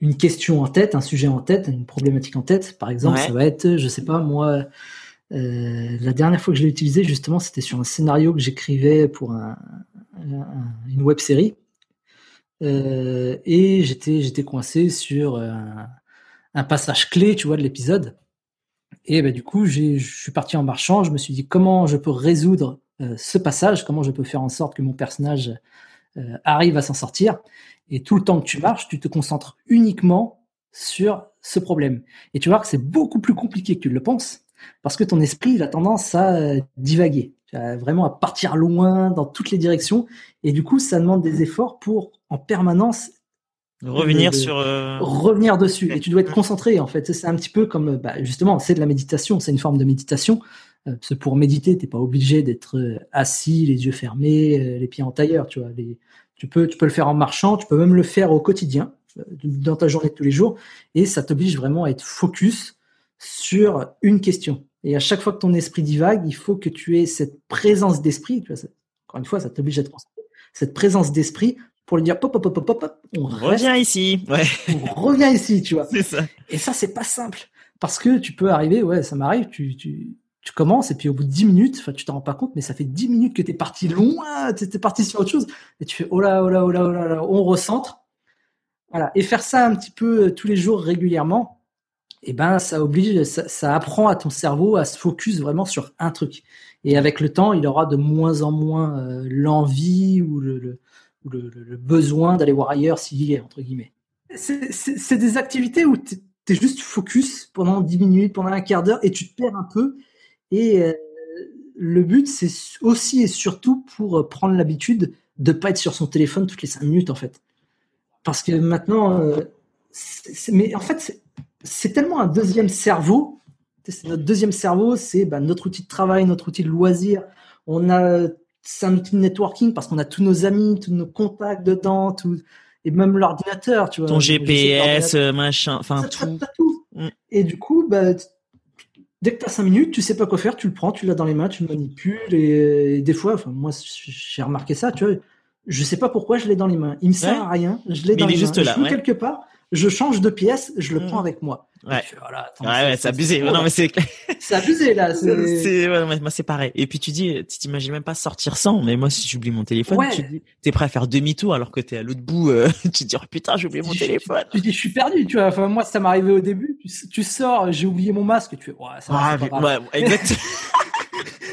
[SPEAKER 2] une question en tête, un sujet en tête, une problématique en tête. Par exemple, ça va être, je sais pas, moi, euh, la dernière fois que je l'ai utilisé, justement, c'était sur un scénario que j'écrivais pour un, une web série. Euh, et j'étais, j'étais coincé sur un, un, passage clé, tu vois, de l'épisode. Et ben, du coup, je suis parti en marchant. Je me suis dit comment je peux résoudre euh, ce passage, comment je peux faire en sorte que mon personnage euh, arrive à s'en sortir? Et tout le temps que tu marches, tu te concentres uniquement sur ce problème. Et tu vois que c'est beaucoup plus compliqué que tu le penses, parce que ton esprit il a tendance à euh, divaguer, vraiment à partir loin dans toutes les directions. Et du coup, ça demande des efforts pour en permanence
[SPEAKER 1] revenir sur euh,
[SPEAKER 2] revenir dessus. Et tu dois être concentré en fait. C'est un petit peu comme bah, justement, c'est de la méditation, c'est une forme de méditation. Euh, parce que pour méditer, t'es pas obligé d'être assis, les yeux fermés, les pieds en tailleur. Tu vois, les, tu peux, tu peux le faire en marchant, tu peux même le faire au quotidien, euh, dans ta journée de tous les jours, et ça t'oblige vraiment à être focus sur une question. Et à chaque fois que ton esprit divague, il faut que tu aies cette présence d'esprit. Encore une fois, ça t'oblige à être concentré. Cette présence d'esprit pour lui dire pop, pop, pop, pop, pop,
[SPEAKER 1] on, revient ici. Ouais.
[SPEAKER 2] On revient ici, tu vois.
[SPEAKER 1] C'est ça.
[SPEAKER 2] Et ça, c'est pas simple. Parce que tu peux arriver, ouais, ça m'arrive, tu, tu, tu commences et puis au bout de 10 minutes, enfin tu t'en rends pas compte, mais ça fait 10 minutes que tu es parti loin, tu es parti sur autre chose et tu fais oh là oh là oh là oh là, on recentre. Voilà, et faire ça un petit peu euh, tous les jours régulièrement, eh ben ça oblige ça, apprend à ton cerveau à se focus vraiment sur un truc. Et avec le temps, il aura de moins en moins euh, l'envie ou le, besoin d'aller voir ailleurs s'il y est entre guillemets. C'est des activités où tu es juste focus pendant 10 minutes, pendant un quart d'heure et tu te perds un peu et euh, le but, c'est aussi et surtout pour euh, prendre l'habitude de pas être sur son téléphone toutes les cinq minutes, en fait. Parce que maintenant, euh, mais en fait, c'est tellement un deuxième cerveau. C'est notre deuxième cerveau, c'est bah, notre outil de travail, notre outil de loisir. On a, c'est un outil de networking parce qu'on a tous nos amis, tous nos contacts dedans, tout, et même l'ordinateur, tu vois.
[SPEAKER 1] Ton GPS, machin, enfin tout.
[SPEAKER 2] tout. Mm. Et du coup, bah, dès que tu as 5 minutes, tu sais pas quoi faire, tu le prends, tu l'as dans les mains, tu le manipules. Et, des fois, enfin, moi, j'ai remarqué ça, tu vois, je sais pas pourquoi je l'ai dans les mains. Il me sert à rien, je l'ai dans les
[SPEAKER 1] juste
[SPEAKER 2] mains.
[SPEAKER 1] Là,
[SPEAKER 2] je quelque part, je change de pièce, je le mmh. prends avec moi.
[SPEAKER 1] Ouais, voilà, ouais, c'est abusé. non, mais c'est
[SPEAKER 2] c'est abusé là.
[SPEAKER 1] C'est ouais, moi c'est pareil. Et puis tu dis, tu t'imagines même pas sortir sans. Mais moi, si j'oublie mon téléphone, tu dis, t'es prêt à faire demi-tour alors que t'es à l'autre bout. Euh, tu te dis, oh, putain, j'ai oublié mon téléphone.
[SPEAKER 2] Tu, dis, je suis perdu. Tu vois. Enfin, moi, ça m'est arrivé au début. Tu, sors, j'ai oublié mon masque. Tu fais, ouais, ça va, ah,
[SPEAKER 1] ouais, exact.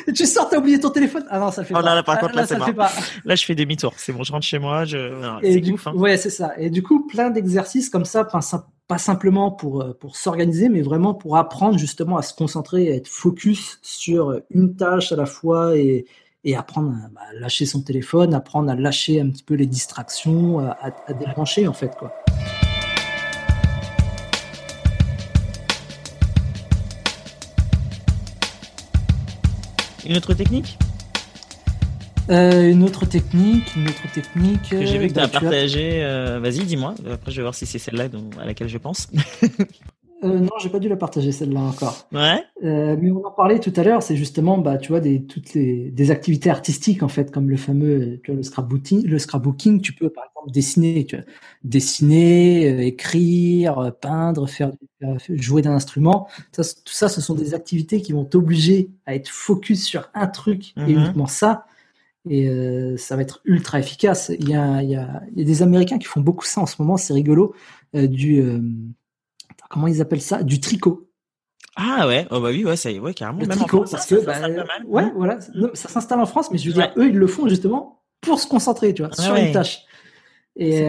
[SPEAKER 2] tu sors, t'as oublié ton téléphone. Ah non, ça le fait oh, pas.
[SPEAKER 1] Là, par contre, là, là, ça pas. là, je fais demi-tour. C'est bon, je rentre chez moi. Je...
[SPEAKER 2] C'est ouf. Hein. Ouais, c'est ça. Et du coup, plein d'exercices comme ça, pas simplement pour, euh, pour s'organiser, mais vraiment pour apprendre justement à se concentrer, à être focus sur une tâche à la fois et, et apprendre à bah, lâcher son téléphone, apprendre à lâcher un petit peu les distractions, à, à débrancher en fait. quoi.
[SPEAKER 1] Une autre technique
[SPEAKER 2] euh, une autre technique, une autre technique.
[SPEAKER 1] Que j'ai vu que tu as bah, partagé. Euh, vas-y, dis-moi. Après, je vais voir si c'est celle-là à laquelle je pense.
[SPEAKER 2] euh, non, j'ai pas dû la partager celle-là encore.
[SPEAKER 1] Ouais.
[SPEAKER 2] Euh, mais on en parlait tout à l'heure. C'est justement, bah, tu vois, des toutes les des activités artistiques en fait, comme le fameux, tu vois, le scrapbooking. Le scrapbooking, tu peux par exemple dessiner, tu vois, dessiner, écrire, peindre, faire, jouer d'un instrument. Ça, tout ça, ce sont des activités qui vont t'obliger à être focus sur un truc et mhm. uniquement ça et euh, ça va être ultra efficace. Il y, a, il, y a, il y, a, des Américains qui font beaucoup ça en ce moment, c'est rigolo, euh, du euh, comment ils appellent ça, du tricot.
[SPEAKER 1] Ah ouais, oh bah oui, ouais, ça, ouais, carrément.
[SPEAKER 2] Le tricot, parce que bah, ouais, voilà, ça s'installe en France, mais je veux dire, eux, ils le font justement pour se concentrer, tu vois, sur une tâche. Et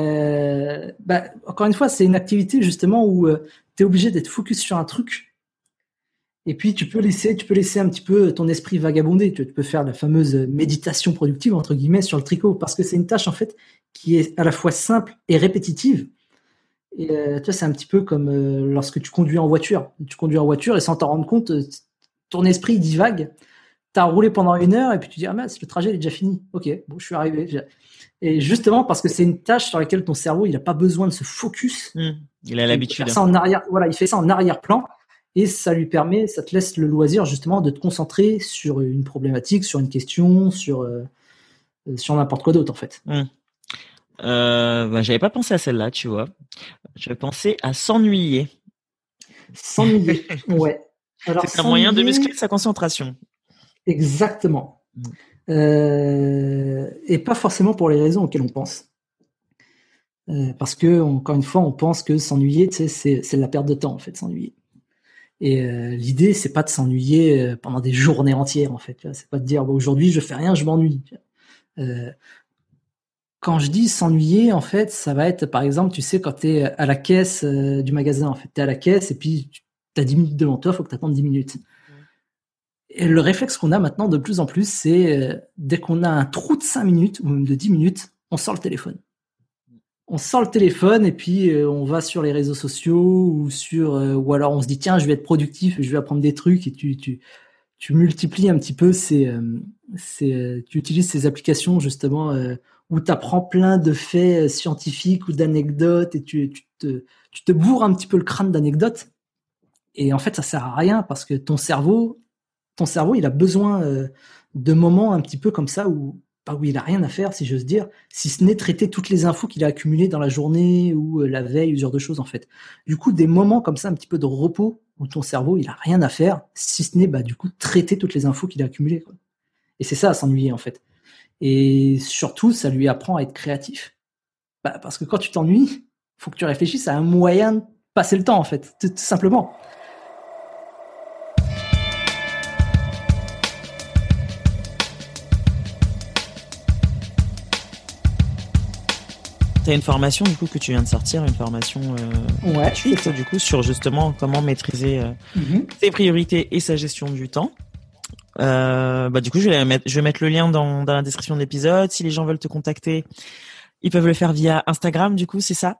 [SPEAKER 2] bah, encore une fois, c'est une activité justement où tu es obligé d'être focus sur un truc Et puis tu peux laisser, tu peux laisser un petit peu ton esprit vagabonder. Tu peux faire la fameuse méditation productive entre guillemets sur le tricot parce que c'est une tâche en fait qui est à la fois simple et répétitive. Et euh, tu vois, c'est un petit peu comme euh, lorsque tu conduis en voiture. Tu conduis en voiture et sans t'en rendre compte, euh, ton esprit divague. Tu as roulé pendant une heure et puis tu dis ah mince, le trajet est déjà fini. Ok, bon, je suis arrivé. Et justement parce que c'est une tâche sur laquelle ton cerveau il n'a pas besoin de se focus.
[SPEAKER 1] Mmh. Il a l'habitude.
[SPEAKER 2] Ça en arrière, voilà, il fait ça en arrière-plan et ça lui permet, ça te laisse le loisir justement de te concentrer sur une problématique, sur une question, sur sur n'importe quoi d'autre en fait.
[SPEAKER 1] Mmh. Euh, bah, j'avais pas pensé à celle-là, tu vois. Je pensais à s'ennuyer.
[SPEAKER 2] S'ennuyer, ouais.
[SPEAKER 1] C'est un moyen de muscler sa concentration.
[SPEAKER 2] Exactement. Mm. Euh, et pas forcément pour les raisons auxquelles on pense. Euh, parce que, encore une fois, on pense que s'ennuyer, c'est la perte de temps, en fait, s'ennuyer. Et euh, l'idée, c'est pas de s'ennuyer pendant des journées entières, en fait. C'est pas de dire, aujourd'hui, je fais rien, je m'ennuie. Euh, quand je dis s'ennuyer, en fait, ça va être, par exemple, tu sais, quand tu es à la caisse euh, du magasin, en fait, tu es à la caisse et puis tu as 10 minutes devant toi, il faut que tu attendes 10 minutes. Et le réflexe qu'on a maintenant de plus en plus, c'est euh, dès qu'on a un trou de 5 minutes ou même de 10 minutes, on sort le téléphone. On sort le téléphone et puis euh, on va sur les réseaux sociaux ou sur ou alors on se dit tiens je vais être productif, je vais apprendre des trucs et tu tu tu multiplies un petit peu ces, ces tu utilises ces applications justement où tu apprends plein de faits euh, scientifiques ou d'anecdotes et tu, te, tu te bourres un petit peu le crâne d'anecdotes. Et en fait, ça sert à rien parce que ton cerveau, ton cerveau, il a besoin euh, de moments un petit peu comme ça où, pas où il a rien à faire, si j'ose dire, si ce n'est traiter toutes les infos qu'il a accumulées dans la journée ou euh, la veille, ce genre de choses en fait. Du coup, des moments comme ça, un petit peu de repos où ton cerveau, il a rien à faire, si ce n'est bah du coup traiter toutes les infos qu'il a accumulées. Et c'est ça, à s'ennuyer en fait. Et surtout, ça lui apprend à être créatif. Bah, parce que quand tu t'ennuies, faut que tu réfléchisses à un moyen de passer le temps, en fait, tout, simplement.
[SPEAKER 1] Tu as une formation du coup que tu viens de sortir, une formation
[SPEAKER 2] euh, ouais,
[SPEAKER 1] du coup sur justement comment maîtriser euh, mm-hmm. ses priorités et sa gestion du temps. Euh, bah, du coup, je vais, mettre, je vais mettre le lien dans, dans la description de l'épisode. Si les gens veulent te contacter, ils peuvent le faire via Instagram, du coup, c'est ça?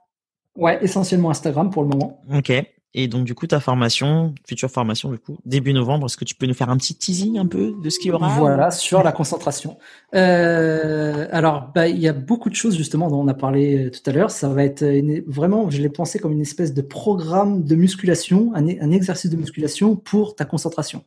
[SPEAKER 2] Ouais, essentiellement Instagram pour le moment.
[SPEAKER 1] Ok. Et donc, du coup, ta formation, future formation, du coup, début novembre, est-ce que tu peux nous faire un petit teasing un peu de ce qu'il y aura
[SPEAKER 2] Voilà, sur la concentration. Euh, alors, bah, il y a beaucoup de choses, justement, dont on a parlé euh, tout à l'heure. Ça va être vraiment, je l'ai pensé comme une espèce de programme de musculation, un, un exercice de musculation pour ta concentration.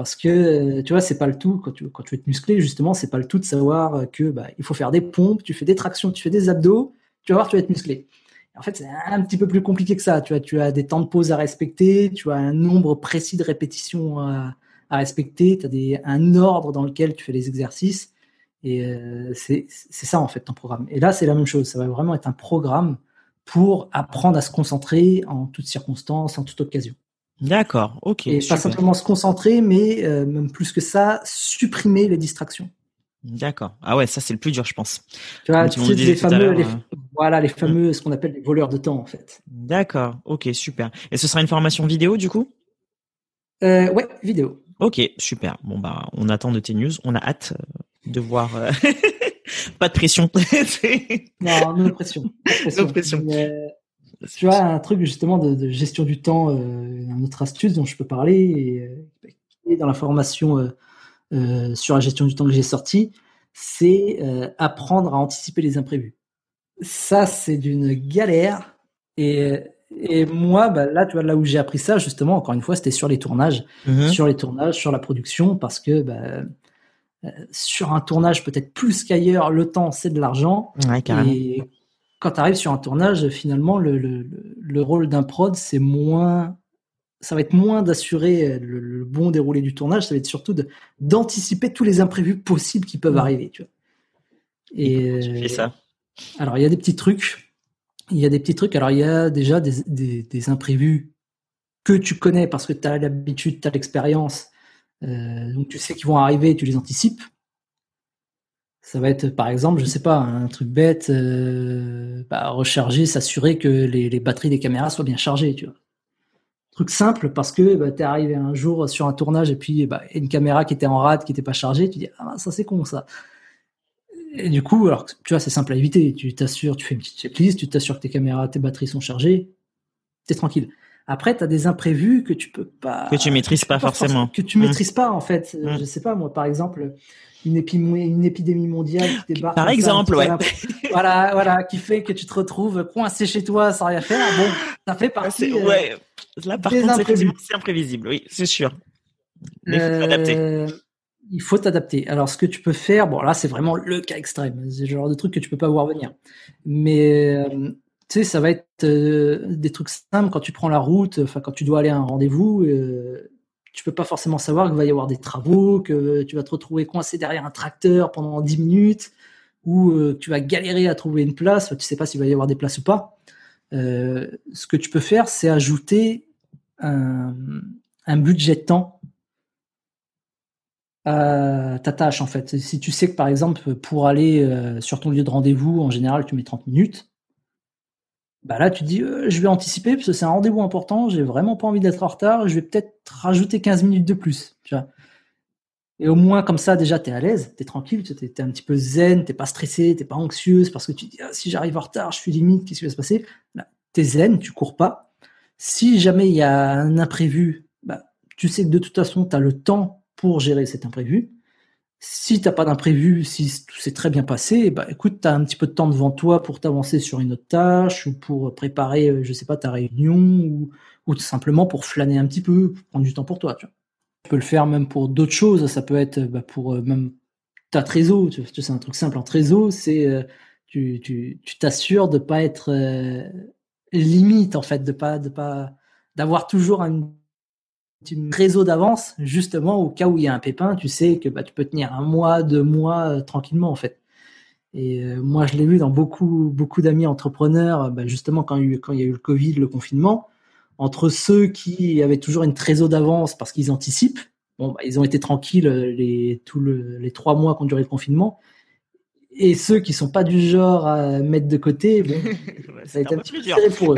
[SPEAKER 2] Parce que euh, tu vois, c'est pas le tout quand tu, quand tu veux te muscler, justement, c'est pas le tout de savoir que bah, il faut faire des pompes, tu fais des tractions, tu fais des abdos, tu vas voir, tu vas être musclé. En fait, c'est un petit peu plus compliqué que ça. Tu as, tu as des temps de pause à respecter, tu as un nombre précis de répétitions à, respecter, tu as des, un ordre dans lequel tu fais les exercices. Et euh, c'est ça, en fait, ton programme. Et là, c'est la même chose. Ça va vraiment être un programme pour apprendre à se concentrer en toutes circonstances, en toute occasion.
[SPEAKER 1] D'accord, ok.
[SPEAKER 2] Et pas simplement se concentrer, mais euh, même plus que ça, supprimer les distractions.
[SPEAKER 1] D'accord. Ah ouais, ça c'est le plus dur, je pense.
[SPEAKER 2] Tu vois, tu les fameux, les, voilà, les fameux, ce qu'on appelle les voleurs de temps, en fait.
[SPEAKER 1] D'accord. Ok, super. Et ce sera une formation vidéo, du coup?
[SPEAKER 2] Euh, Ouais, vidéo.
[SPEAKER 1] Ok, super. Bon bah, on attend de tes news. On a hâte euh, de voir. Euh, pas de pression.
[SPEAKER 2] non, non pression.
[SPEAKER 1] pression. No pression
[SPEAKER 2] tu vois, un truc justement de, gestion du temps, euh, une autre astuce dont je peux parler, et, qui est dans la formation euh, euh, sur la gestion du temps que j'ai sorti, c'est euh, apprendre à anticiper les imprévus. Ça, c'est d'une galère. Et, et moi, bah, là, tu vois, là où j'ai appris ça, justement, encore une fois, c'était sur les tournages, mm-hmm. sur les tournages, sur la production, parce que bah, sur un tournage, peut-être plus qu'ailleurs, le temps, c'est de l'argent.
[SPEAKER 1] Ouais,
[SPEAKER 2] et quand tu arrives sur un tournage, finalement, le, le, le rôle d'un prod, c'est moins, ça va être moins d'assurer le, bon déroulé du tournage, ça va être surtout d'anticiper tous les imprévus possibles qui peuvent mmh. arriver. Tu vois.
[SPEAKER 1] Et, tu fais ça?
[SPEAKER 2] Alors, il y a des petits trucs. Il y a des petits trucs. Alors, il y a déjà des, des, des imprévus que tu connais parce que tu as l'habitude, tu as l'expérience. Euh, donc, tu sais qu'ils vont arriver et tu les anticipes. Ça va être, par exemple, je sais pas, un truc bête, euh, bah, recharger, s'assurer que les, les, batteries des caméras soient bien chargées, tu vois. truc simple parce que bah, tu es arrivé un jour sur un tournage et puis bah, une caméra qui était en rade, qui n'était pas chargée, tu dis ah ça c'est con ça. Et du coup, alors tu vois, c'est simple à éviter. Tu t'assures, tu fais une petite checklist, tu t'assures que tes caméras, tes batteries sont chargées, t'es tranquille. Après, tu as des imprévus que tu peux pas.
[SPEAKER 1] Que tu maîtrises pas, forcément.
[SPEAKER 2] que tu maîtrises pas, en fait. Mmh. Je sais pas, moi, par exemple, une, une épidémie mondiale qui débarque.
[SPEAKER 1] Par exemple, ouais.
[SPEAKER 2] voilà, voilà, qui fait que tu te retrouves coincé chez toi sans rien faire. Bon, ça fait partie.
[SPEAKER 1] Euh, ouais. Là, par contre, c'est imprévisible, oui, c'est sûr. Mais il faut t'adapter. Euh,
[SPEAKER 2] il faut t'adapter. Alors, ce que tu peux faire, bon, là, c'est vraiment le cas extrême. C'est le genre de truc que tu peux pas voir venir. Mais, euh, tu sais, ça va être des trucs simples quand tu prends la route, enfin, quand tu dois aller à un rendez-vous tu peux pas forcément savoir qu'il va y avoir des travaux, que tu vas te retrouver coincé derrière un tracteur pendant 10 minutes, ou euh, tu vas galérer à trouver une place, tu sais pas s'il va y avoir des places ou pas. Euh, ce que tu peux faire, c'est ajouter un, budget de temps à ta tâche en fait. Si tu sais que par exemple pour aller euh, sur ton lieu de rendez-vous, en général tu mets 30 minutes, bah là tu dis euh, je vais anticiper parce que c'est un rendez-vous important, j'ai vraiment pas envie d'être en retard, je vais peut-être rajouter 15 minutes de plus. Tu vois. Et au moins comme ça déjà tu es à l'aise, tu es tranquille, tu es, un petit peu zen, t'es pas stressé, t'es pas anxieuse parce que tu dis ah, si j'arrive en retard, je suis limite, qu'est-ce qui va se passer? Tu es zen, tu cours pas. Si jamais il y a un imprévu, bah, tu sais que de toute façon tu as le temps pour gérer cet imprévu. Si t'as pas d'imprévu, si tout s'est très bien passé, bah écoute, tu as un petit peu de temps devant toi pour t'avancer sur une autre tâche ou pour préparer, euh, je sais pas, ta réunion ou, ou tout simplement pour flâner un petit peu, prendre du temps pour toi. Tu, tu peux le faire même pour d'autres choses. Ça peut être bah, pour euh, même ta trésor. Tu, c'est un truc simple en trésor, c'est euh, tu tu t'assures de pas être limite en fait, de pas de pas d'avoir toujours un réseau d'avance, justement, au cas où il y a un pépin, tu sais que bah, tu peux tenir un mois, deux mois euh, tranquillement, en fait. Et euh, moi, je l'ai vu dans beaucoup, beaucoup d'amis entrepreneurs, bah, justement, quand il, y quand il y a eu le Covid, le confinement, entre ceux qui avaient toujours une trésor d'avance parce qu'ils anticipent, bon, bah, ils ont été tranquilles euh, les, les trois mois qu'ont duré le confinement, et ceux qui sont pas du genre à mettre de côté, bon, ça va être un, petit peu difficile pour eux.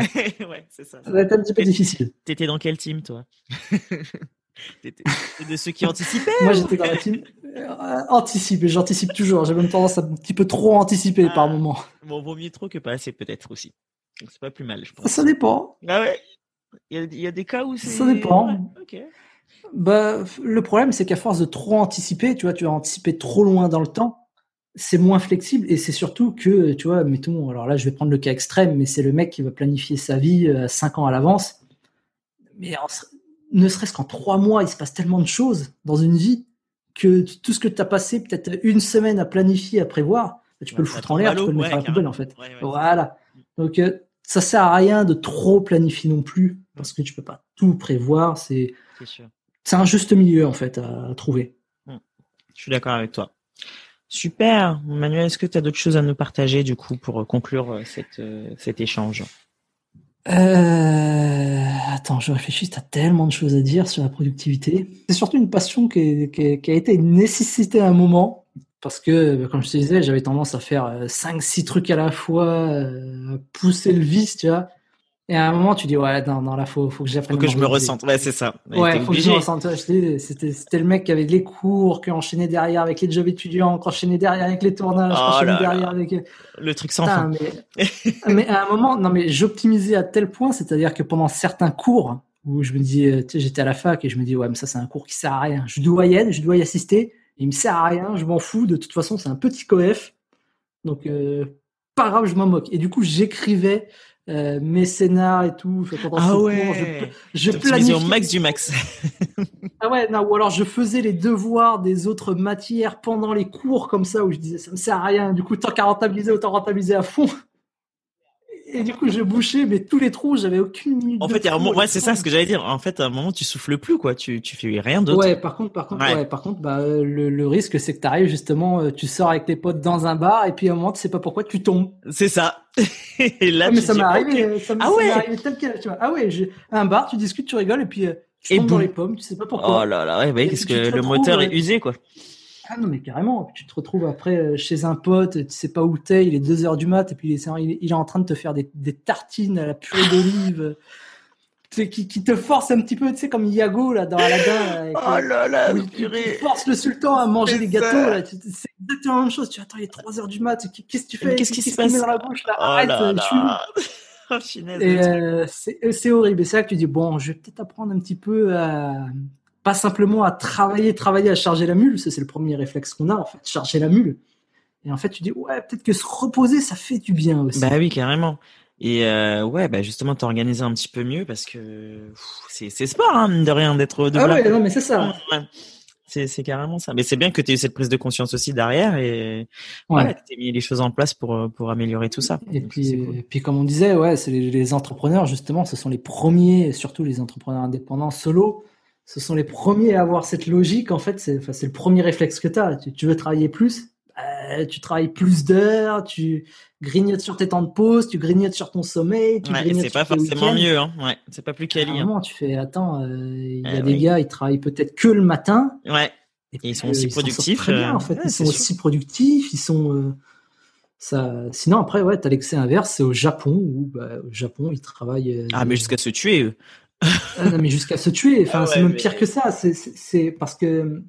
[SPEAKER 2] ouais, ça. ça. va être un petit peu difficile.
[SPEAKER 1] T'étais dans quel team, toi? T'étais de ceux qui anticipaient
[SPEAKER 2] Moi, j'étais dans la team euh, anticipe. J'anticipe toujours. J'ai même tendance à un petit peu trop anticiper par ah. moment.
[SPEAKER 1] Bon, vaut mieux trop que pas assez, peut-être aussi. Donc, c'est pas plus mal, je pense.
[SPEAKER 2] Ça dépend.
[SPEAKER 1] Ah ouais? Il y, a, des cas où c'est.
[SPEAKER 2] Ça dépend. Bah, le problème, c'est qu'à force de trop anticiper, tu vois, tu vas anticiper trop loin dans le temps c'est moins flexible et c'est surtout que, tu vois, mettons, alors là je vais prendre le cas extrême, mais c'est le mec qui va planifier sa vie euh, cinq ans à l'avance. Mais ne serait-ce qu'en trois mois, il se passe tellement de choses dans une vie que tout ce que tu as passé peut-être une semaine à planifier, à prévoir, bah, tu peux le foutre en l'air, tu peux le mettre à la poubelle en fait. voilà. Donc euh, ça sert à rien de trop planifier non plus parce que tu peux pas tout prévoir. C'est c'est un juste milieu en fait à trouver.
[SPEAKER 1] Hum. Je suis d'accord avec toi. Super. Manuel, est-ce que tu as d'autres choses à nous partager du coup pour conclure euh, cette, euh, cet échange?
[SPEAKER 2] Euh, Attends, je réfléchis, tu as tellement de choses à dire sur la productivité. C'est surtout une passion qui, qui, a été une à un moment. Parce que, comme je te disais, j'avais tendance à faire 5-6 trucs à la fois, pousser le vice, tu vois. Et à un moment, tu dis, ouais, non, non, là, faut, faut que j'apprenne.
[SPEAKER 1] Faut que je me ressente. Ouais, c'est ça.
[SPEAKER 2] Ouais, faut que je me ressente. C'était, c'était le mec qui avait les cours, qui enchaînait derrière avec les jobs étudiants, qui enchaînait derrière avec les tournages, qui oh enchaînait derrière avec.
[SPEAKER 1] Le truc sans fin.
[SPEAKER 2] Mais, mais à un moment, non, mais j'optimisais à tel point, c'est-à-dire que pendant certains cours, où je me dis, tu sais, j'étais à la fac et je me dis, ouais, mais ça, c'est un cours qui sert à rien. Je dois y être, je dois y assister. Il me sert à rien, je m'en fous. De toute façon, c'est un petit coef. Donc, euh, pas grave, je m'en moque. Et du coup, j'écrivais euh, mécénat et tout.
[SPEAKER 1] Pendant ah ouais. je, je planifiais au max du max.
[SPEAKER 2] ah ouais, non, ou alors je faisais les devoirs des autres matières pendant les cours comme ça où je disais ça me sert à rien. Du coup, tant qu'à rentabiliser, autant rentabiliser à fond et du coup, je bouchais, mais tous les trous, j'avais aucune minute.
[SPEAKER 1] En fait, ouais, c'est ça ce que j'allais dire. En fait, à un moment, tu souffles plus, quoi. Tu, tu fais rien d'autre.
[SPEAKER 2] Ouais, par contre, par contre, ouais. par contre, bah, le, le risque, c'est que tu arrives justement, euh, tu sors avec tes potes dans un bar, et puis à un moment, tu sais pas pourquoi, tu tombes.
[SPEAKER 1] C'est ça. et là,
[SPEAKER 2] mais ça m'est arrivé, ça m'est ah arrivé tel quel, tu vois. Ah ouais, un bar, tu discutes, tu rigoles, et puis, euh, tu tombes dans les pommes, tu sais pas pourquoi.
[SPEAKER 1] Oh là là, ouais, bah, parce que le moteur est usé, quoi.
[SPEAKER 2] Ah non, mais carrément. Tu te retrouves après euh, chez un pote, tu sais pas où t'es, il est 2 heures du mat, et puis il est, il est en train de te faire des, des tartines à la purée d'olive. qui, qui, te force un petit peu, tu sais, comme Iago là dans Aladdin.
[SPEAKER 1] oh là là,
[SPEAKER 2] qui, force le sultan à manger des gâteaux. Là. C'est exactement la même chose. Tu attends, il est 3 heures du mat. Qu'est-ce que tu fais?
[SPEAKER 1] Qu'est-ce qui se passe?
[SPEAKER 2] dans la bouche là?
[SPEAKER 1] Oh Arrête, là là.
[SPEAKER 2] oh, Et euh, c'est horrible. Et c'est là que tu dis bon, je vais peut-être apprendre un petit peu à pas simplement à travailler, travailler à charger la mule. C'est le premier réflexe qu'on a en fait, charger la mule. Et en fait, tu dis ouais, peut-être que se reposer, ça fait du bien aussi.
[SPEAKER 1] Bah oui, carrément. Et euh, ouais, bah justement, t'organiser un petit peu mieux parce que c'est sport, hein, de rien d'être
[SPEAKER 2] de. Ah ouais, non mais c'est ça.
[SPEAKER 1] C'est carrément ça. Mais c'est bien que tu aies eu cette prise de conscience aussi derrière et ouais, ouais tu mis les choses en place pour pour améliorer tout ça.
[SPEAKER 2] Et puis et puis comme on disait, ouais, c'est les, les, entrepreneurs justement, ce sont les premiers, surtout les entrepreneurs indépendants solo. Ce sont les premiers à avoir cette logique. En fait, c'est enfin, le premier réflexe que as. Tu, tu veux travailler plus, euh, tu travailles plus d'heures, tu grignotes sur tes temps de pause, tu grignotes sur ton sommeil, tu
[SPEAKER 1] ouais, c'est pas forcément mieux, hein. Ouais, c'est pas plus quali.
[SPEAKER 2] Hein. tu fais, attends, euh, il y a eh des gars, ils travaillent peut-être que le matin.
[SPEAKER 1] Ouais. Et, ils sont aussi productifs.
[SPEAKER 2] Très bien, en fait. ils sont aussi productifs, ils sont. Euh, ça... Sinon, après, ouais, t'as l'excès inverse, c'est au Japon où, bah, au Japon, ils travaillent.
[SPEAKER 1] ah, mais jusqu'à se tuer, eux.
[SPEAKER 2] Ah, non, mais jusqu'à se tuer. Enfin, ah c'est même pire que ça. C'est parce que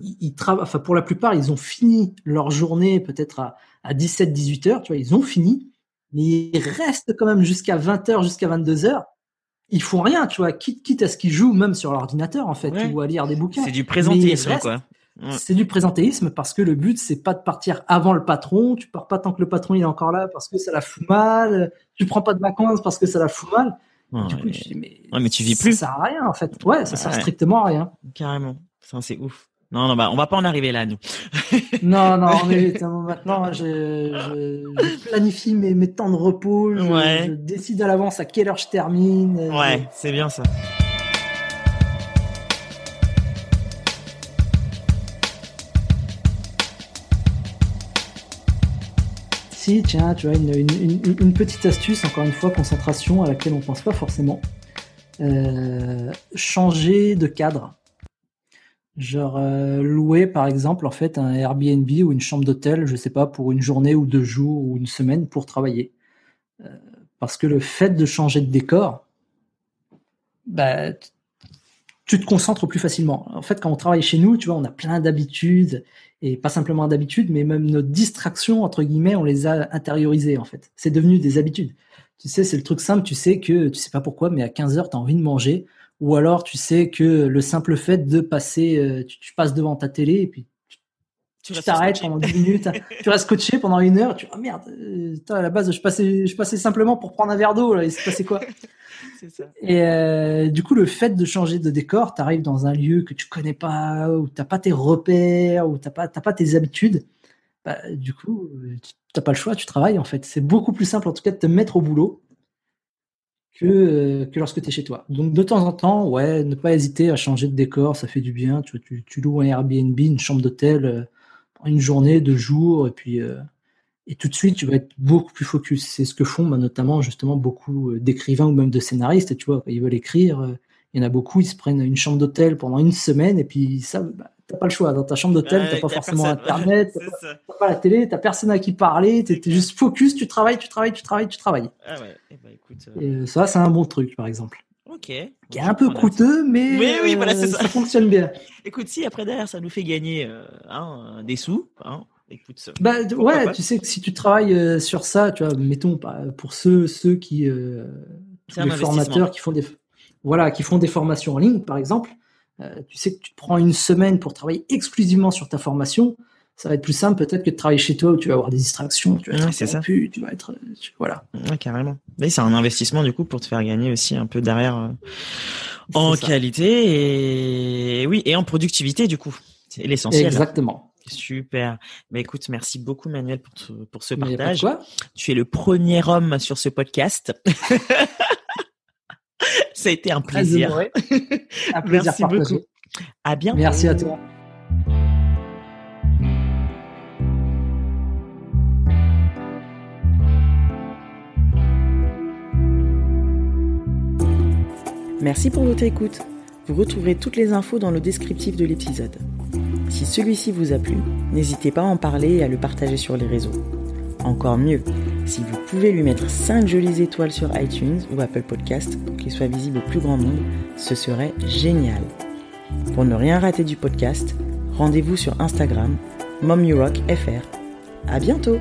[SPEAKER 2] ils, travaillent, enfin pour la plupart, ils ont fini leur journée peut-être à, à 17-18 heures, tu vois, ils ont fini, mais ils restent quand même jusqu'à 20 heures, jusqu'à 22 heures. Ils font rien, tu vois, quitte, quitte à ce qu'ils jouent même sur l'ordinateur en fait, ou à lire des bouquins.
[SPEAKER 1] C'est du présentéisme quoi.
[SPEAKER 2] C'est du présentéisme parce que le but c'est pas de partir avant le patron. Tu pars pas tant que le patron il est encore là parce que ça la fout mal. Tu prends pas de vacances parce que ça la fout mal. Du coup, tu dis mais,
[SPEAKER 1] mais tu vis plus.
[SPEAKER 2] Ça sert à rien en fait. Ouais, ça sert strictement à rien.
[SPEAKER 1] Carrément. Ça c'est ouf. Non, non, bah, on va pas en arriver là, nous.
[SPEAKER 2] non, non, mais maintenant, je, je, planifie mes, mes, temps de repos. Je, ouais. je décide à l'avance à quelle heure je termine.
[SPEAKER 1] Ouais, c'est bien ça.
[SPEAKER 2] Tiens, tu vois, une, petite astuce, encore une fois, concentration à laquelle on pense pas forcément. Euh, changer de cadre. Genre euh, louer par exemple en fait un Airbnb ou une chambre d'hôtel, je sais pas, pour une journée ou deux jours ou une semaine pour travailler. Euh, parce que le fait de changer de décor, bah, tu te concentres plus facilement. En fait, quand on travaille chez nous, tu vois, on a plein d'habitudes et pas simplement d'habitudes, mais même nos distractions entre guillemets, on les a intériorisées en fait. C'est devenu des habitudes. Tu sais, c'est le truc simple. Tu sais que tu sais pas pourquoi, mais à 15 heures, tu as envie de manger ou alors tu sais que le simple fait de passer, euh, tu, passes devant ta télé et puis tu t'arrêtes pendant 10 minutes, tu restes coaché pendant une heure, tu oh merde, euh, à la base je passais, je passais simplement pour prendre un verre d'eau là, il se passait quoi ça. Et euh, du coup le fait de changer de décor, tu arrives dans un lieu que tu connais pas, où t'as pas tes repères, où t'as pas, pas tes habitudes, bah, du coup t'as pas le choix, tu travailles en fait. C'est beaucoup plus simple en tout cas de te mettre au boulot que, euh, que lorsque tu es chez toi. Donc de temps en temps, ouais, ne pas hésiter à changer de décor, ça fait du bien. Tu, tu, tu loues un Airbnb, une chambre d'hôtel, euh, une journée, deux jours, et puis euh, et tout de suite tu vas être beaucoup plus focus. C'est ce que font bah, notamment justement beaucoup d'écrivains ou même de scénaristes. Tu vois, ils veulent écrire, il y en a beaucoup, ils se prennent une chambre d'hôtel pendant une semaine et puis ça, bah, t'as pas le choix. Dans ta chambre d'hôtel, tu t'as pas forcément internet, t'as pas, pas, la télé, t'as personne à qui parler, t'es juste focus, tu travailles, tu travailles, tu travailles, tu travailles.
[SPEAKER 1] Ah ouais. Eh ben, écoute,
[SPEAKER 2] euh, Et ça, c'est un bon truc, par exemple.
[SPEAKER 1] Ok.
[SPEAKER 2] Qui est un peu coûteux, mais
[SPEAKER 1] oui, voilà, ça.
[SPEAKER 2] ça. fonctionne bien.
[SPEAKER 1] Écoute, si après derrière, ça nous fait gagner euh, hein, des sous, hein, écoute, ça.
[SPEAKER 2] Bah ouais, tu sais que si tu travailles euh, sur ça, tu vois, mettons pour ceux ceux qui euh, les formateurs qui font des voilà, qui font des formations en ligne, par exemple, euh, tu sais que tu prends une semaine pour travailler exclusivement sur ta formation, ça va être plus simple peut-être que de travailler chez toi où tu vas avoir des distractions, tu vas être
[SPEAKER 1] c'est ça.
[SPEAKER 2] tu vas être voilà.
[SPEAKER 1] Ouais, carrément. Mais c'est un investissement du coup pour te faire gagner aussi un peu derrière euh, en qualité et oui et en productivité du coup. C'est l'essentiel.
[SPEAKER 2] Exactement.
[SPEAKER 1] Super. Mais écoute, merci beaucoup Manuel pour, pour ce partage. Tu es le premier homme sur ce podcast. Ça a été un plaisir.
[SPEAKER 2] un plaisir
[SPEAKER 1] Merci beaucoup. À bientôt.
[SPEAKER 2] Merci à toi.
[SPEAKER 1] Merci pour votre écoute. Vous retrouverez toutes les infos dans le descriptif de l'épisode. Si celui-ci vous a plu, n'hésitez pas à en parler et à le partager sur les réseaux. Encore mieux, Si vous pouvez lui mettre 5 jolies étoiles sur iTunes ou Apple Podcast pour qu'il soit visible au plus grand nombre, ce serait génial. Pour ne rien rater du podcast, rendez-vous sur Instagram, MomUrockFR. À bientôt!